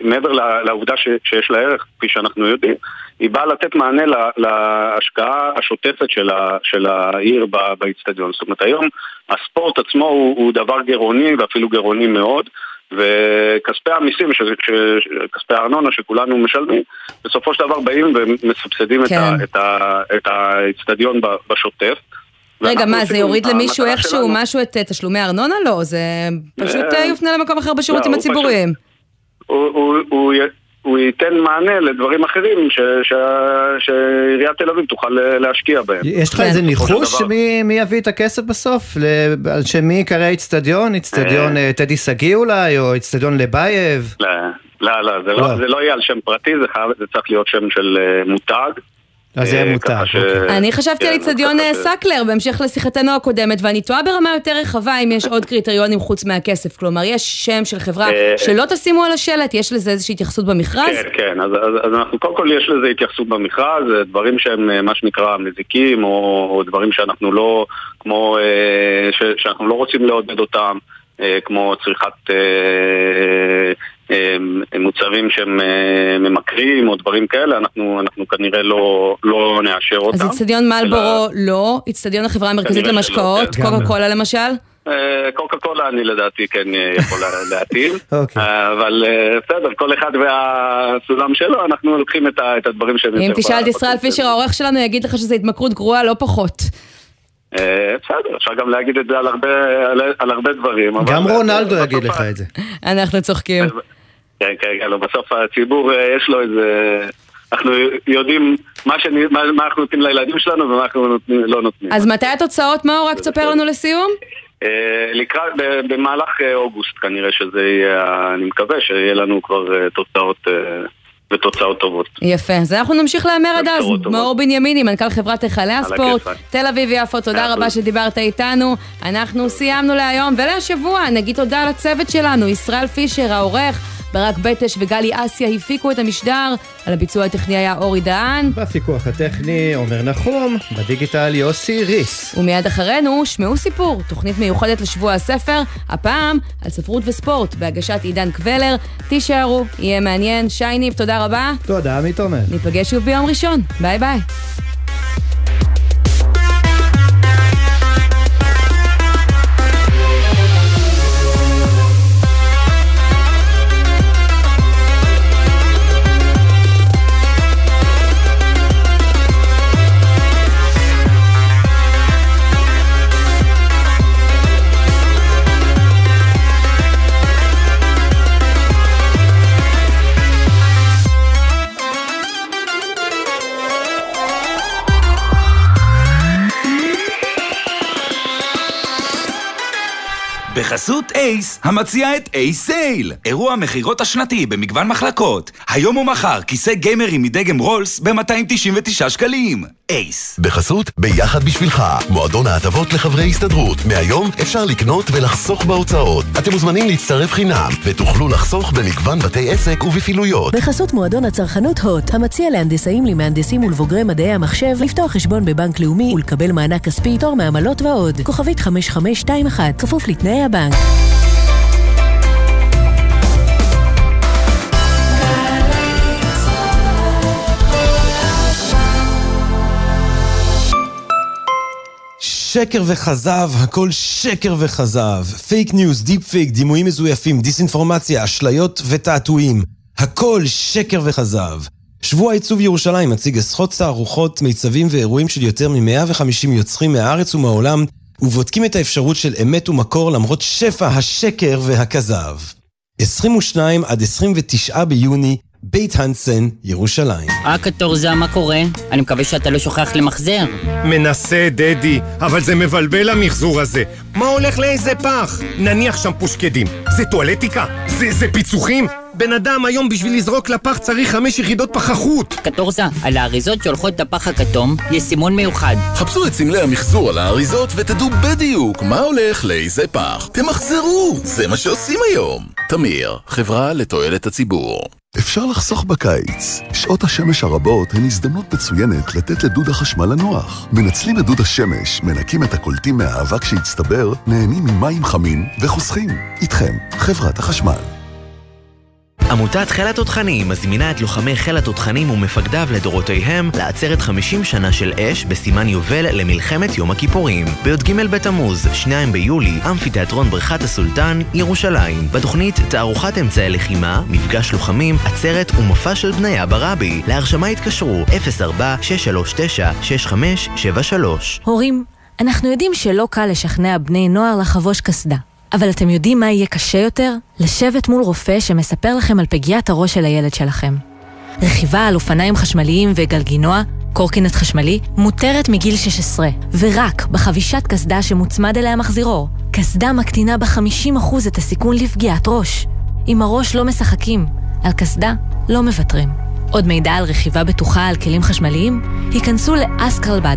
מעבר לעובדה ש, שיש לה ערך, כפי שאנחנו יודעים, היא באה לתת מענה לה, להשקעה השוטפת של, ה, של העיר באיצטדיון. זאת אומרת, היום הספורט עצמו הוא, הוא דבר גירעוני ואפילו גירעוני מאוד. וכספי המיסים, ש- ש- כספי הארנונה שכולנו משלמים, בסופו של דבר באים ומסבסדים כן. את האיצטדיון בשוטף. רגע, מה, זה יוריד למישהו איכשהו משהו את אה, תשלומי הארנונה? לא, זה פשוט אה, אה, יופנה למקום אחר בשירותים לא, הציבוריים. הוא, הוא, הוא, הוא ייתן מענה לדברים אחרים ש, ש, שעיריית תל אביב תוכל להשקיע בהם. יש לך כן. איזה ניחוש. מי מי יביא את הכסף בסוף? על שם מי ייקרא איצטדיון? איצטדיון אה, טדי שגיא אולי? או איצטדיון לבייב? לא, לא, לא, זה לא. לא, זה לא יהיה על שם פרטי, זה, חייב, זה צריך להיות שם של אה, מותג. אז זה אה. ככה ש- אני חשבתי כן, על איצטדיון ככה אה, ש- סקלר, בהמשך לשיחתנו הקודמת, ואני תוהה ברמה יותר רחבה אם יש עוד קריטריונים חוץ מהכסף. כלומר, יש שם של חברה אה, שלא תשימו על השלט, יש לזה איזושהי התייחסות במכרז? כן, כן, אז, אז, אז אנחנו קודם כל יש לזה התייחסות במכרז, דברים שהם מה שנקרא מזיקים, או, או דברים שאנחנו לא, כמו, ש, שאנחנו לא רוצים לעודד אותם, כמו צריכת אה, אה, מוצרים שהם אה, ממכרים, או דברים כאלה, אנחנו, אנחנו כנראה לא, לא נאשר אותם. אז איצטדיון מלבורו לא, איצטדיון החברה המרכזית למשקאות, כן. קוקה קולה למשל? אה, קוקה קולה אני לדעתי כן אה, יכול לה- להתאים, אוקיי. אה, אבל אה, בסדר, כל אחד והסולם שלו, אנחנו לוקחים את הדברים שהם אם תשאל את ישראל פישר, העורך שלנו יגיד לך שזו התמכרות גרועה לא פחות. אה, בסדר, אפשר גם להגיד את זה על הרבה, על, על הרבה דברים. אבל- גם רונלדו יגיד לך את זה. אנחנו צוחקים. כן, כן, כן, לא, בסוף הציבור אה, יש לו איזה... אנחנו יודעים מה, שאני, מה, מה אנחנו נותנים לילדים שלנו ומה אנחנו נותנים, לא נותנים. אז מתי התוצאות, מאור? רק תספר לנו לסיום. אה, לקראת, במהלך אוגוסט כנראה שזה יהיה, אני מקווה שיהיה לנו כבר תוצאות ותוצאות טובות. יפה, אז אנחנו נמשיך להמר עד אז. מאור בנימיני, מנכ"ל חברת היכלי הספורט. תל אביב יפו, תודה רבה. שדיברת איתנו. אנחנו סיימנו להיום ולשבוע, נגיד תודה לצוות שלנו, ישראל פישר, העורך, ברק בטש וגלי אסיה הפיקו את המשדר, על הביצוע הטכני היה אורי דהן. בפיקוח הטכני עומר נחום, בדיגיטל יוסי ריס. ומיד אחרינו, שמעו סיפור, תוכנית מיוחדת לשבוע הספר, הפעם על ספרות וספורט, בהגשת עידן קבלר. תישארו, יהיה מעניין. שי ניב, תודה רבה. תודה, עמית עומר. ניפגש שוב ביום ראשון. ביי ביי. בחסות אייס, המציע את אייס סייל, אירוע המכירות השנתי במגוון מחלקות. היום ומחר, כיסא גיימרים מדגם רולס ב-299 שקלים. אייס. בחסות ביחד בשבילך, מועדון ההטבות לחברי הסתדרות. מהיום אפשר לקנות ולחסוך בהוצאות. אתם מוזמנים להצטרף חינם, ותוכלו לחסוך במגוון בתי עסק ובפעילויות. בחסות מועדון הצרכנות הוט, המציע להנדסאים, למהנדסים ולבוגרי מדעי המחשב לפתוח חשבון בבנק לאומי ולקבל מענק כספי, תור מעמלות ועוד. כוכבית 5521, כפוף לתנאי הבנק. שקר וכזב, הכל שקר וכזב. fake news, deep fake, דימויים מזויפים, דיסאינפורמציה, אשליות ותעתועים. הכל שקר וכזב. שבוע עיצוב ירושלים מציג עשרות תערוכות, מיצבים ואירועים של יותר מ-150 יוצרים מהארץ ומהעולם, ובודקים את האפשרות של אמת ומקור למרות שפע השקר והכזב. 22 עד 29 ביוני, בית הנסן, ירושלים. אה, קטורזה, מה קורה? אני מקווה שאתה לא שוכח למחזר. מנסה, דדי, אבל זה מבלבל המחזור הזה. מה הולך לאיזה פח? נניח שם פושקדים. זה טואלטיקה? זה, זה פיצוחים? בן אדם היום בשביל לזרוק לפח צריך חמש יחידות פחחות. קטורזה, על האריזות שהולכות לפח הכתום, יש סימון מיוחד. חפשו את סמלי המחזור על האריזות ותדעו בדיוק מה הולך לאיזה פח. תמחזרו, זה מה שעושים היום. תמיר, חברה לתועלת הציבור. אפשר לחסוך בקיץ. שעות השמש הרבות הן הזדמנות מצוינת לתת לדוד החשמל לנוח. מנצלים את דוד השמש, מנקים את הקולטים מהאבק שהצטבר, נהנים ממים חמים וחוסכים. איתכם, חברת החשמל. עמותת חיל התותחנים מזמינה את לוחמי חיל התותחנים ומפקדיו לדורותיהם לעצרת 50 שנה של אש בסימן יובל למלחמת יום הכיפורים. בי"ג בתמוז, 2 ביולי, אמפיתיאטרון בריכת הסולטן, ירושלים. בתוכנית תערוכת אמצעי לחימה, מפגש לוחמים, עצרת ומופע של בניה ברבי. להרשמה התקשרו 04-639-6573. הורים, אנחנו יודעים שלא קל לשכנע בני נוער לחבוש קסדה. אבל אתם יודעים מה יהיה קשה יותר? לשבת מול רופא שמספר לכם על פגיעת הראש של הילד שלכם. רכיבה על אופניים חשמליים וגלגינוע, קורקינט חשמלי, מותרת מגיל 16, ורק בחבישת קסדה שמוצמד אליה מחזירור. קסדה מקטינה ב-50% את הסיכון לפגיעת ראש. עם הראש לא משחקים, על קסדה לא מוותרים. עוד מידע על רכיבה בטוחה על כלים חשמליים? היכנסו לאסקרלבד.